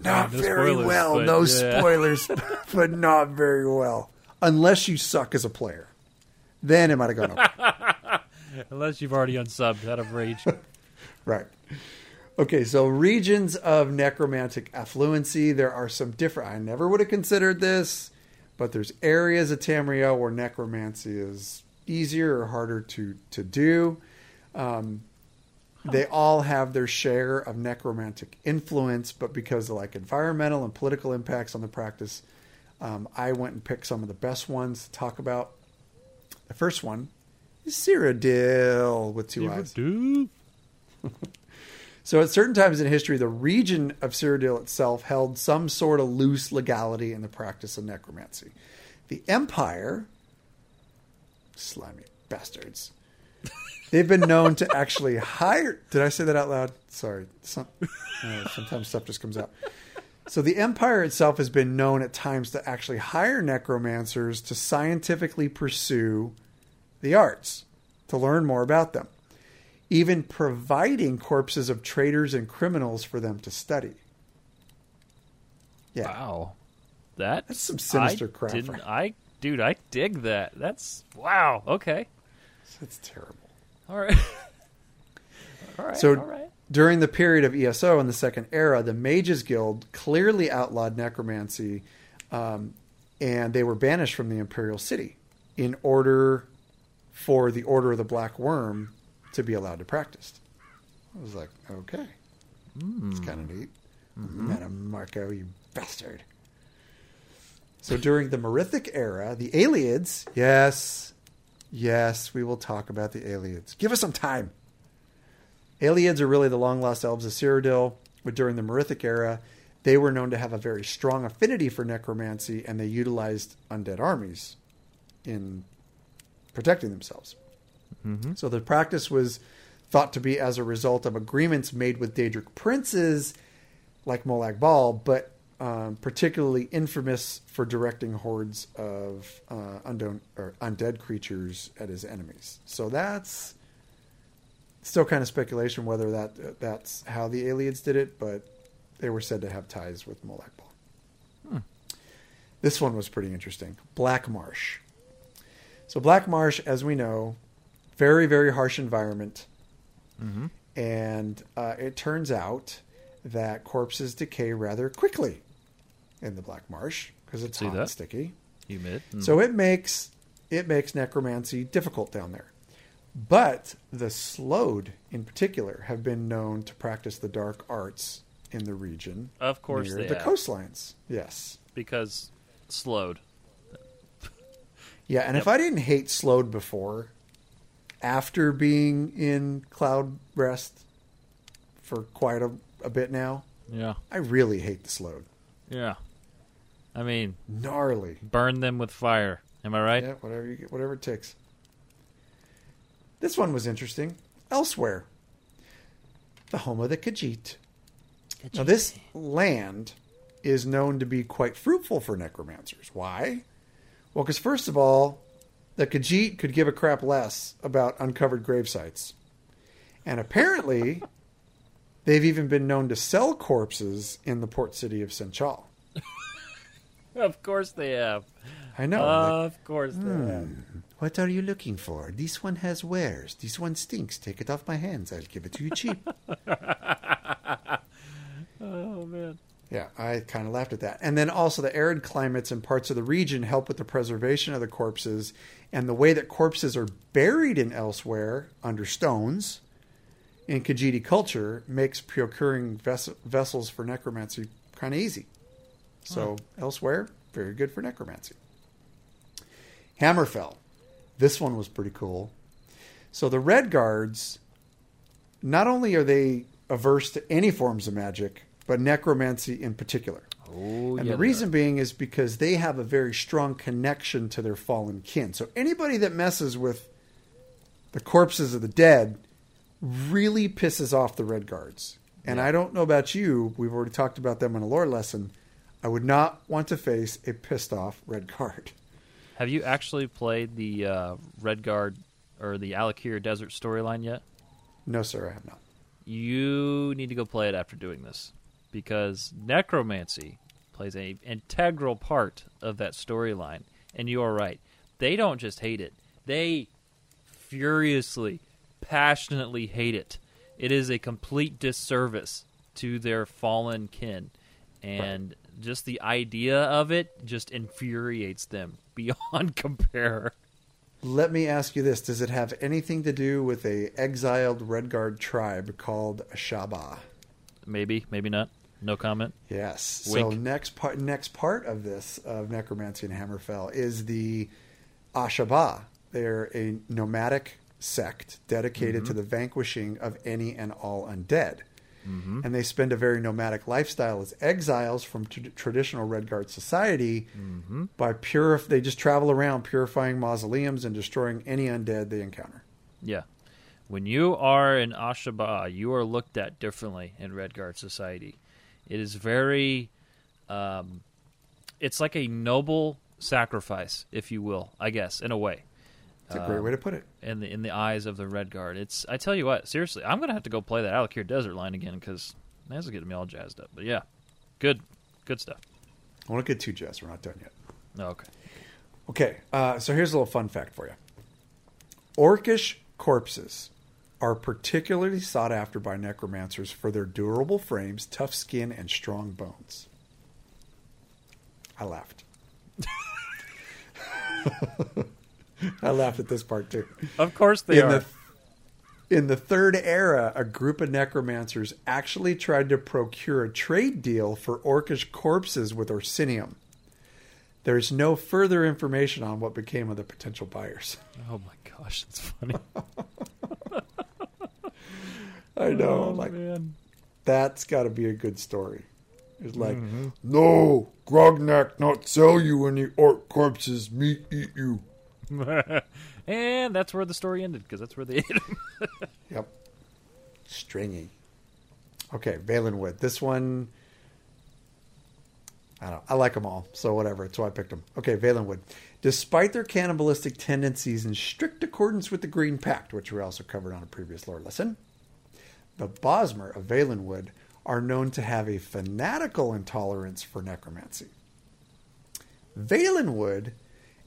not no very spoilers, well. No yeah. spoilers, but not very well. Unless you suck as a player. Then it might have gone over. Unless you've already unsubbed out of rage. Right. Okay, so regions of necromantic affluency. There are some different. I never would have considered this, but there's areas of Tamriel where necromancy is easier or harder to to do. Um, they all have their share of necromantic influence, but because of like environmental and political impacts on the practice, um, I went and picked some of the best ones to talk about. The first one is Cyrodiil with two eyes. So, at certain times in history, the region of Cyrodiil itself held some sort of loose legality in the practice of necromancy. The Empire, slimy bastards, they've been known to actually hire. Did I say that out loud? Sorry. Some, uh, sometimes stuff just comes out. So, the Empire itself has been known at times to actually hire necromancers to scientifically pursue the arts, to learn more about them even providing corpses of traitors and criminals for them to study. Yeah, Wow. That, That's some sinister I crap. Didn't, I, dude, I dig that. That's wow. Okay. that's terrible. All right. all right. So- all right. During the period of ESO in the Second Era, the Mages Guild clearly outlawed necromancy, um, and they were banished from the Imperial City in order for the Order of the Black Worm to be allowed to practice. I was like, okay, it's kind of neat. Mannimarco, you bastard. So during the Merethic era, the Ayleids, yes, yes, we will talk about the Ayleids. Give us some time. Ayleids are really the long lost elves of Cyrodiil, but during the Merethic era, they were known to have a very strong affinity for necromancy and they utilized undead armies in protecting themselves. So the practice was thought to be as a result of agreements made with Daedric princes like Molag Bal, but um, particularly infamous for directing hordes of uh, undone, or undead creatures at his enemies. So that's still kind of speculation whether that that's how the Ayleids did it, but they were said to have ties with Molag Bal. This one was pretty interesting. Black Marsh. So Black Marsh, as we know, very very harsh environment, and uh, it turns out that corpses decay rather quickly in the Black Marsh because it's See hot that? and sticky. Humid. Mm. So it makes it makes necromancy difficult down there. But the Sload, in particular, have been known to practice the dark arts in the region Of course near they the have. coastlines. Yes, because Sload. Yeah, and if I didn't hate Sload before, after being in cloud rest for quite a, a bit now, Yeah. I really hate the Sload. Yeah. I mean, Gnarly. burn them with fire. Am I right? Yeah, whatever you get, whatever it takes. This one was interesting. Elsweyr, the home of the Khajiit. Now, this land is known to be quite fruitful for necromancers. Why? Well, because first of all, the Khajiit could give a crap less about uncovered grave sites. And apparently, they've even been known to sell corpses in the port city of Senchal. Of course they have. I know. like, of course they hmm. have. What are you looking for? This one has wares. This one stinks. Take it off my hands. I'll give it to you cheap. Oh man. yeah, I kind of laughed at that. And then also the arid climates and parts of the region help with the preservation of the corpses. And the way that corpses are buried in Elsweyr under stones in Khajiiti culture makes procuring ves- vessels for necromancy kind of easy. So Elsweyr, very good for necromancy. Hammerfell. This one was pretty cool. So the Redguards, not only are they averse to any forms of magic, but necromancy in particular. Oh, And yeah, the reason being is because they have a very strong connection to their fallen kin. So anybody that messes with the corpses of the dead really pisses off the Redguards. And I don't know about you, we've already talked about them in a lore lesson. I would not want to face a pissed off Redguard. Have you actually played the uh, Redguard or the Alik'r Desert storyline yet? No, sir, I have not. You need to go play it after doing this because necromancy plays a integral part of that storyline. And you are right. They don't just hate it. They furiously, passionately hate it. It is a complete disservice to their fallen kin. And just the idea of it just infuriates them beyond compare. Let me ask you this: Does it have anything to do with a exiled Redguard tribe called Ash'abah? Maybe, maybe not. No comment. Yes. So next part, next part of this of necromancy and Hammerfell is the Ash'abah. They're a nomadic sect dedicated to mm-hmm. the vanquishing of any and all undead. And they spend a very nomadic lifestyle as exiles from t- traditional Redguard society. By purif- they just travel around purifying mausoleums and destroying any undead they encounter. Yeah. When you are an Ash'abah, you are looked at differently in Redguard society. It is very, um, it's like a noble sacrifice, if you will, I guess, in a way, It's a great way to put it. in the in the eyes of the Redguard. It's, I tell you what, seriously, I'm gonna have to go play that Alik'r Desert line again because that's getting me all jazzed up. But yeah, good, good stuff. I want to get too jazzed. We're not done yet. Oh, okay. Okay, uh, so here's a little fun fact for you. Orcish corpses are particularly sought after by necromancers for their durable frames, tough skin, and strong bones. I laughed. I laughed at this part too. Of course they in are. the in the third era, a group of necromancers actually tried to procure a trade deal for orcish corpses with Orsinium. There's no further information on what became of the potential buyers. oh my gosh, that's funny. I know, oh like man. that's got to be a good story. It's like, Mm-hmm. no, Grognak not sell you any orc corpses, me eat you. and that's where the story ended because that's where they ate him. Yep. Stringy. Okay, Valenwood. This one, I don't. I like them all, so whatever. That's why I picked them. Okay, Valenwood. Despite their cannibalistic tendencies in strict accordance with the Green Pact, which we also covered on a previous lore lesson, the Bosmer of Valenwood are known to have a fanatical intolerance for necromancy. Valenwood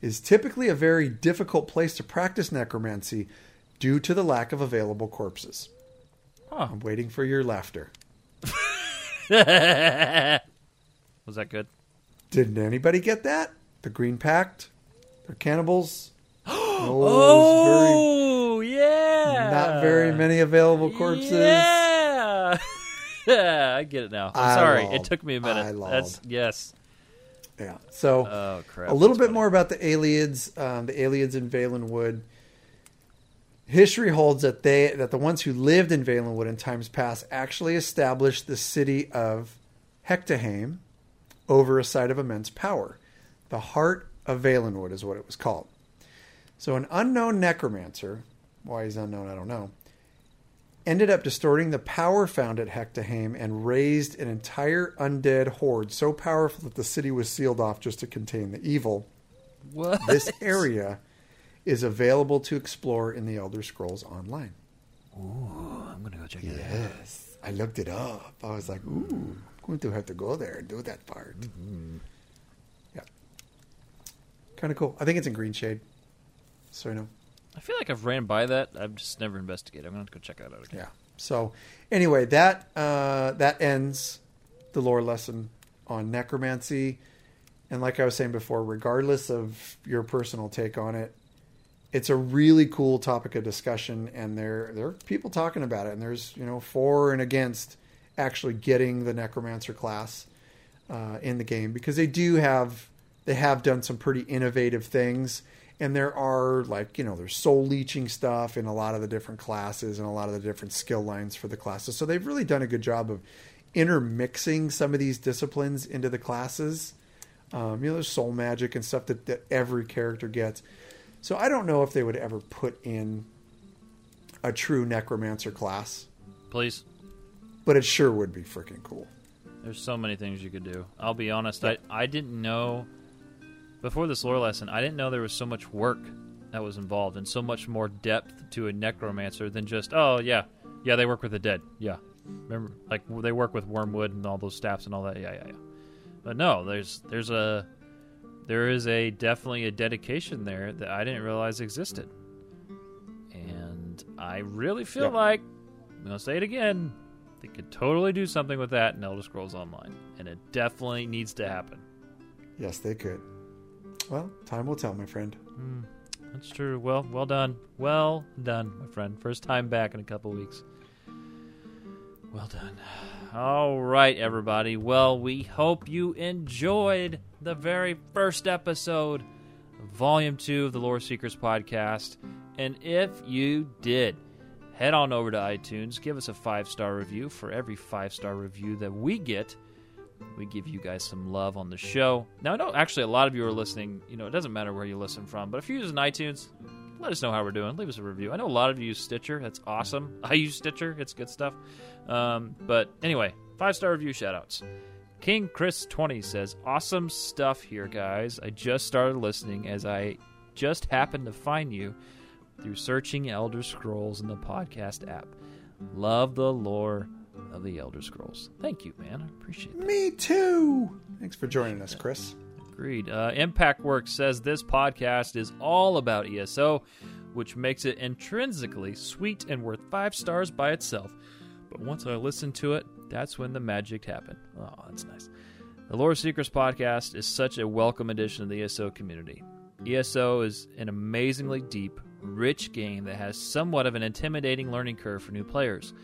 is typically a very difficult place to practice necromancy due to the lack of available corpses. Huh. I'm waiting for your laughter. Was that good? Didn't anybody get that? The Green Pact? They're cannibals? Oh, there's yeah. not very many available corpses. Yeah. I get it now. I'm I sorry. lolled. It took me a minute. I That's yes. Yeah. So Oh crap! a little bit funny. more about the Ayleids, um, the Ayleids in Valenwood. History holds that they that the ones who lived in Valenwood in times past actually established the city of Hectahame over a site of immense power. The heart of Valenwood is what it was called. So an unknown necromancer, why he's unknown, I don't know, ended up distorting the power found at Hectahame and raised an entire undead horde so powerful that the city was sealed off just to contain the evil. What? This area is available to explore in the Elder Scrolls Online. Ooh, I'm gonna go check it out. Yes, I looked it up. I was like, ooh, I'm going to have to go there and do that part. Mm-hmm. Yeah. Kind of cool. I think it's in Greenshade. So, you know. I feel like I've ran by that. I've just never investigated. I'm gonna have to go check that out again. Yeah. So, anyway, that uh, that ends the lore lesson on necromancy. And like I was saying before, regardless of your personal take on it, it's a really cool topic of discussion, and there there are people talking about it, and there's you know for and against actually getting the necromancer class uh, in the game because they do have they have done some pretty innovative things and there are like you know there's soul leeching stuff in a lot of the different classes and a lot of the different skill lines for the classes so they've really done a good job of intermixing some of these disciplines into the classes um, you know there's soul magic and stuff that, that every character gets so i don't know if they would ever put in a true necromancer class Please. but it sure would be freaking cool There's so many things you could do. I'll be honest. I I didn't know before this lore lesson. I didn't know there was so much work that was involved and so much more depth to a necromancer than just oh yeah yeah they work with the dead yeah remember like they work with wormwood and all those staffs and all that yeah yeah yeah. But no, there's there's a there is a definitely a dedication there that I didn't realize existed, and I really feel Yeah. like I'm gonna say it again. They could totally do something with that in Elder Scrolls Online, and it definitely needs to happen. yes they could well time will tell my friend hmm, That's true. Well, well done. Well done, my friend. First time back in a couple weeks. Well done. All right, everybody. Well, we hope you enjoyed the very first episode Volume 2 of the Lore Seekers podcast. And if you did, head on over to iTunes, give us a five star review. For every five star review that we get, we give you guys some love on the show. Now, I know actually a lot of you are listening. You know, it doesn't matter where you listen from, but if you're using iTunes, let us know how we're doing. Leave us a review. I know a lot of you use Stitcher. That's awesome. I use Stitcher. It's good stuff. Um, but anyway, five star review shoutouts. King Chris 20 says, Awesome stuff here, guys. I just started listening as I just happened to find you through searching Elder Scrolls in the podcast app. Love the lore of the Elder Scrolls. Thank you, man. I appreciate that. Me too. Thanks for joining us, Chris. Agreed. Uh, Impact Works says this podcast is all about ESO, which makes it intrinsically sweet and worth five stars by itself. But once I listen to it, that's when the magic happened. Oh, that's nice. The Lore Seekers podcast is such a welcome addition to the ESO community. ESO is an amazingly deep, rich game that has somewhat of an intimidating learning curve for new players.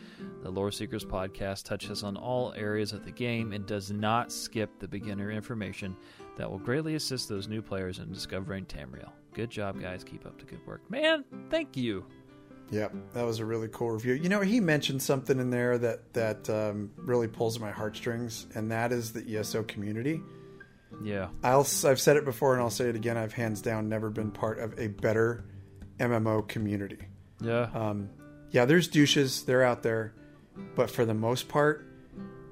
The Lore Seekers podcast touches on all areas of the game and does not skip the beginner information that will greatly assist those new players in discovering Tamriel. Good job, guys. Keep up the good work. Man, thank you. Yep, that was a really cool review. You know, he mentioned something in there that that um, really pulls at my heartstrings, and that is the ESO community. Yeah. I'll I've said it before, and I'll say it again. I've hands down never been part of a better MMO community. Yeah. Um, yeah, there's douches, they're out there, but for the most part,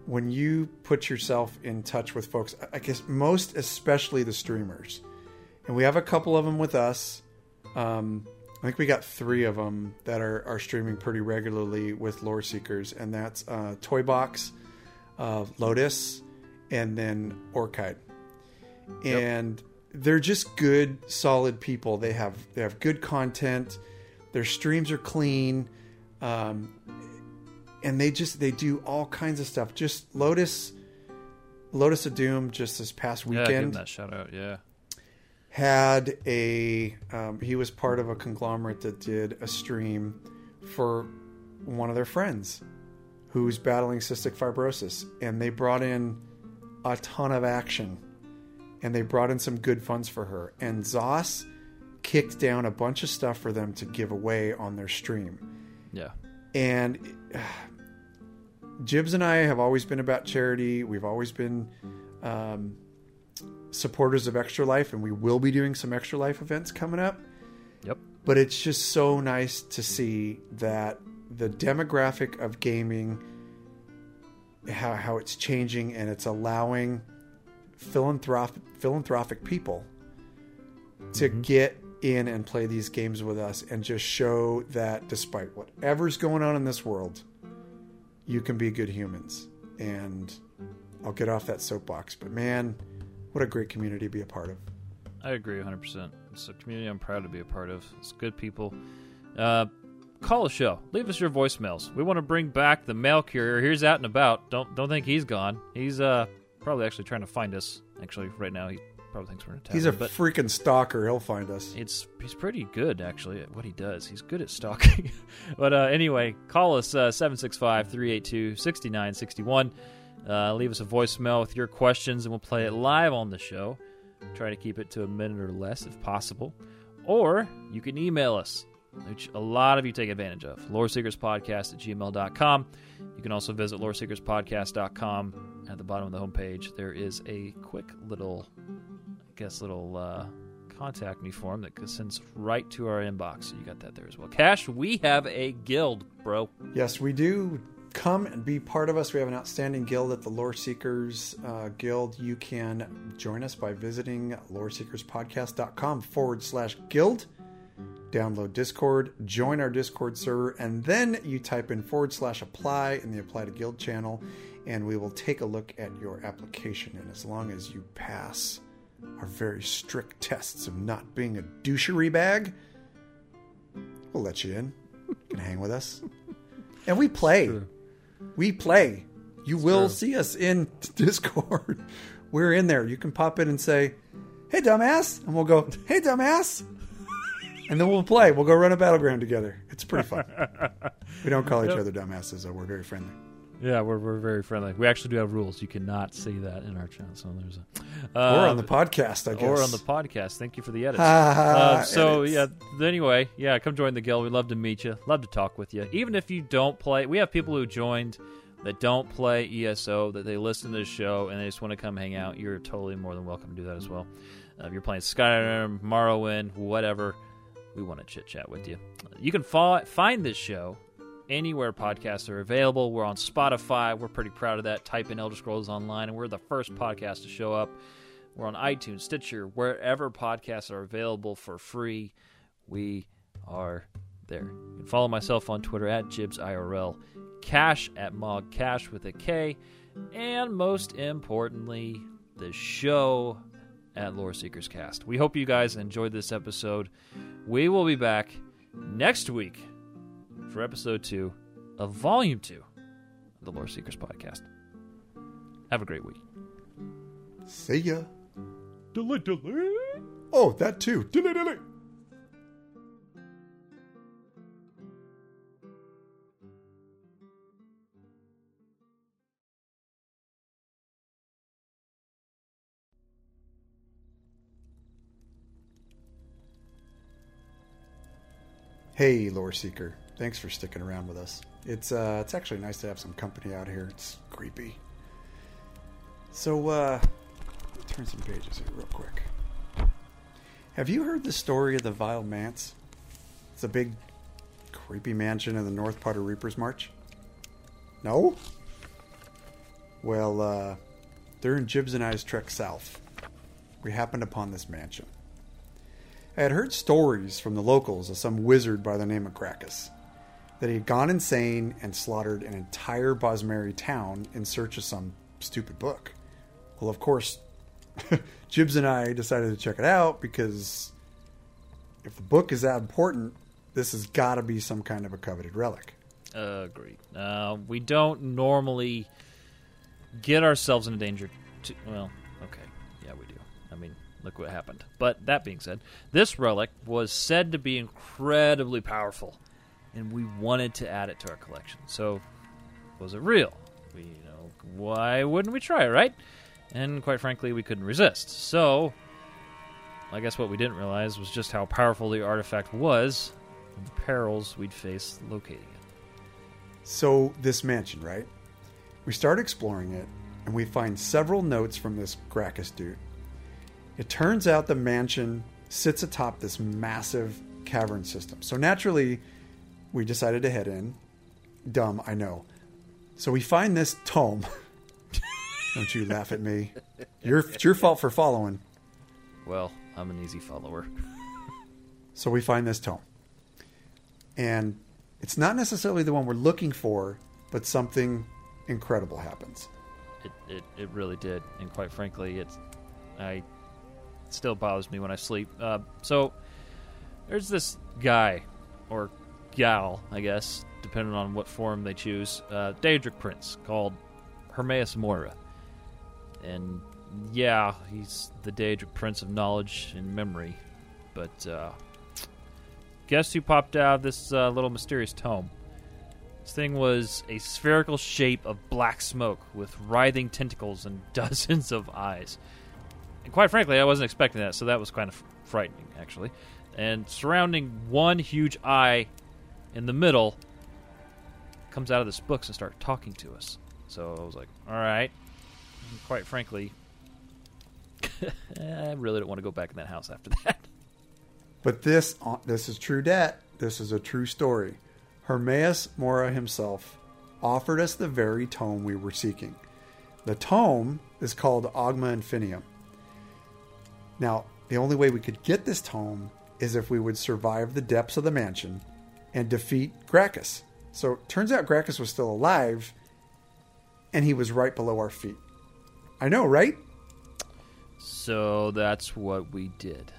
when you put yourself in touch with folks, I guess most especially the streamers, and we have a couple of them with us. Um, I think we got three of them that are, are streaming pretty regularly with Lore Seekers, and that's uh, Toybox, uh, Lotus, and then Orchid. And they're just good, solid people. They have they have good content. Their streams are clean, um, and they just they do all kinds of stuff. Just Lotus, Lotus of Doom, just this past weekend. Yeah, give him that shout out. Yeah. had a um, he was part of a conglomerate that did a stream for one of their friends who's battling cystic fibrosis and they brought in a ton of action and they brought in some good funds for her. And ZOS kicked down a bunch of stuff for them to give away on their stream. Yeah. And uh, Jibs and I have always been about charity. We've always been um, supporters of Extra Life, and we will be doing some Extra Life events coming up. Yep. But it's just so nice to see that the demographic of gaming, how, how it's changing, and it's allowing philanthrop- philanthropic people to get in and play these games with us and just show that despite whatever's going on in this world, you can be good humans. And I'll get off that soapbox, but man, what a great community to be a part of. I agree 100%. It's a community I'm proud to be a part of. It's good people. Uh, call a show. Leave us your voicemails. We want to bring back the mail carrier. He's out and about. Don't don't think he's gone. He's uh probably actually trying to find us. Actually, right now he probably thinks we're in a tavern. He's a but freaking stalker. He'll find us. it's he's pretty good actually at what he does. He's good at stalking. but uh, anyway, call us uh, 765-382-6961. Uh, leave us a voicemail with your questions and we'll play it live on the show. Try to keep it to a minute or less if possible. Or you can email us, which a lot of you take advantage of. LoreSeekersPodcast at gmail.com. You can also visit LoreSeekersPodcast.com. At the bottom of the homepage, there is a quick little I guess little uh, contact me form that sends right to our inbox. So you got that there as well. Cash, we have a guild, bro. Yes, we do. Come and be part of us. We have an outstanding guild at the Lore Seekers uh, Guild. You can join us by visiting loreseekerspodcast.com forward slash guild. Download Discord, join our Discord server, and then you type in forward slash apply in the apply to guild channel, and we will take a look at your application. And as long as you pass our very strict tests of not being a douchery bag, we'll let you in. You can hang with us. And we play. We play. You will true. see us in Discord. We're in there. You can pop in and say, "Hey, dumbass," and we'll go, "Hey, dumbass," and then we'll play. We'll go run a battleground together. It's pretty fun. we don't call each other dumbasses, though. We're very friendly. Yeah, we're, we're very friendly. We actually do have rules. You cannot say that in our channel. So there's a or on uh, the podcast, I guess. or on the podcast. Thank you for the edits. Uh, so edits. yeah. Anyway, yeah, come join the guild. We'd love to meet you. Love to talk with you. Even if you don't play, we have people who joined that don't play ESO that they listen to the show and they just want to come hang out. You're totally more than welcome to do that as well. Uh, if you're playing Skyrim, Morrowind, whatever, we want to chit chat with you. You can follow, find this show anywhere podcasts are available. We're on Spotify. We're pretty proud of that. Type in Elder Scrolls Online, and we're the first podcast to show up. We're on iTunes, Stitcher, wherever podcasts are available for free. We are there. You can follow myself on Twitter at JibsIRL, Cash at Mog Cash with a K, and most importantly, the show at Lore Seekers Cast. We hope you guys enjoyed this episode. We will be back next week for episode two of volume two of the Lore Seekers podcast. Have a great week. See ya. Dilly dilly. Oh, that too. Dilly dilly. Hey, Lore Seeker. Thanks for sticking around with us. It's uh, it's actually nice to have some company out here. It's creepy. So, uh, turn some pages here real quick. Have you heard the story of the Vile Manse? It's a big, creepy mansion in the north part of Reaper's March. No? Well, uh, during Jibs and I's trek south, we happened upon this mansion. I had heard stories from the locals of some wizard by the name of Gracchus that he had gone insane and slaughtered an entire Bosmeri town in search of some stupid book. Well, of course, Jibs and I decided to check it out because if the book is that important, this has got to be some kind of a coveted relic. Uh, agreed. Uh, we don't normally get ourselves into danger. To, well, okay. Yeah, we do. I mean, look what happened. But that being said, this relic was said to be incredibly powerful, and we wanted to add it to our collection. So, was it real? We, you know, why wouldn't we try it, right? and quite frankly, we couldn't resist. So, I guess what we didn't realize was just how powerful the artifact was and the perils we'd face locating it. So, this mansion, right? We start exploring it, and we find several notes from this Gracchus dude. It turns out the mansion sits atop this massive cavern system. So, naturally, we decided to head in. Dumb, I know. So, we find this tome. Don't you laugh at me. You're, it's your fault for following. Well, I'm an easy follower. So we find this tome. And it's not necessarily the one we're looking for, but something incredible happens. It, it, it really did, and quite frankly, it's I it still bothers me when I sleep. Uh, so there's this guy or gal, I guess, depending on what form they choose, uh, Daedric Prince called Hermaeus Mora, and yeah, he's the Daedric Prince of knowledge and memory, but uh, guess who popped out of this uh, little mysterious tome? This thing was a spherical shape of black smoke with writhing tentacles and dozens of eyes. And quite frankly, I wasn't expecting that, so that was kind of frightening, actually. And surrounding one huge eye in the middle comes out of this book and starts talking to us. So I was like, all right. And quite frankly, I really don't want to go back in that house after that. But this uh, this is true debt. This is a true story. Hermaeus Mora himself offered us the very tome we were seeking. The tome is called Ogma Infinium. Now, the only way we could get this tome is if we would survive the depths of the mansion and defeat Gracchus. So it turns out Gracchus was still alive and he was right below our feet. I know, right? So that's what we did.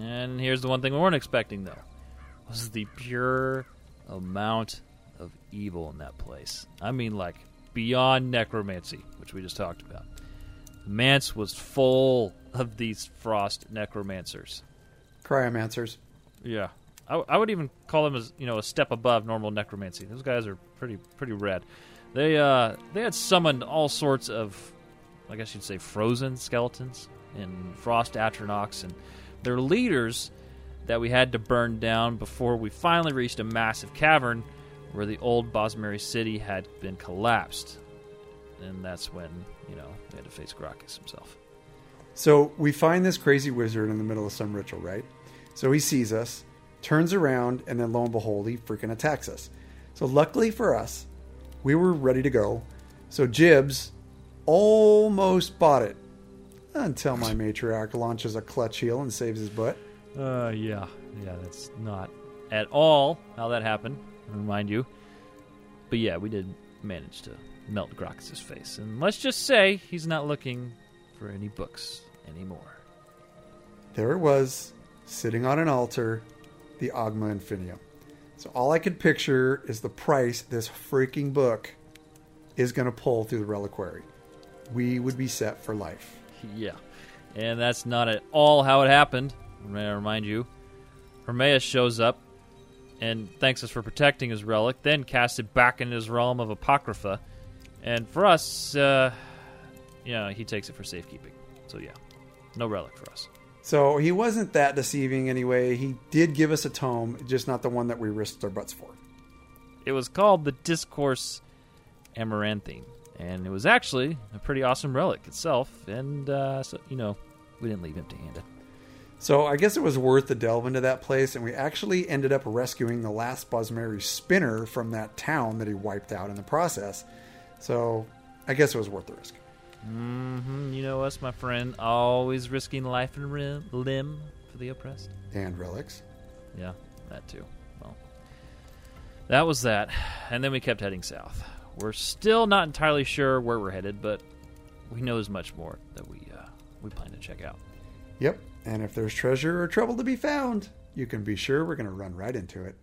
And here's the one thing we weren't expecting, though, was the pure amount of evil in that place. I mean, like beyond necromancy, which we just talked about. Manse was full of these frost necromancers. Cryomancers. Yeah, I, I would even call them as you know a step above normal necromancy. Those guys are pretty pretty rad. They uh they had summoned all sorts of, I guess you'd say, frozen skeletons and frost atronachs, and their leaders that we had to burn down before we finally reached a massive cavern where the old Bosmeri city had been collapsed. And that's when, you know, we had to face Gracchus himself. So we find this crazy wizard in the middle of some ritual, right? So he sees us, turns around, and then lo and behold, he freaking attacks us. So luckily for us, we were ready to go. So Jibs almost bought it until my matriarch launches a clutch heal and saves his butt. Uh, yeah. Yeah, that's not at all how that happened, I remind you. But yeah, we did manage to melt Gracchus's face. And let's just say he's not looking for any books anymore. There it was, sitting on an altar, the Ogma Infinium. So all I could picture is the price this freaking book is going to pull through the reliquary. We would be set for life. Yeah. And that's not at all how it happened. May I remind you? Hermaeus shows up and thanks us for protecting his relic, then casts it back into his realm of Apocrypha. And for us, uh, yeah, he takes it for safekeeping. So yeah, no relic for us. So he wasn't that deceiving anyway. He did give us a tome, just not the one that we risked our butts for. It was called the Discourse Amaranthine, and it was actually a pretty awesome relic itself. And uh, so, you know, we didn't leave empty-handed. So I guess it was worth the delve into that place, and we actually ended up rescuing the last Bosmeri spinner from that town that he wiped out in the process. So I guess it was worth the risk. Mm-hmm. You know us, my friend, always risking life and rim- limb for the oppressed. And relics. Yeah, that too. Well, that was that, and then we kept heading south. We're still not entirely sure where we're headed, but we know there's much more that we uh, we plan to check out. Yep. And if there's treasure or trouble to be found, you can be sure we're going to run right into it.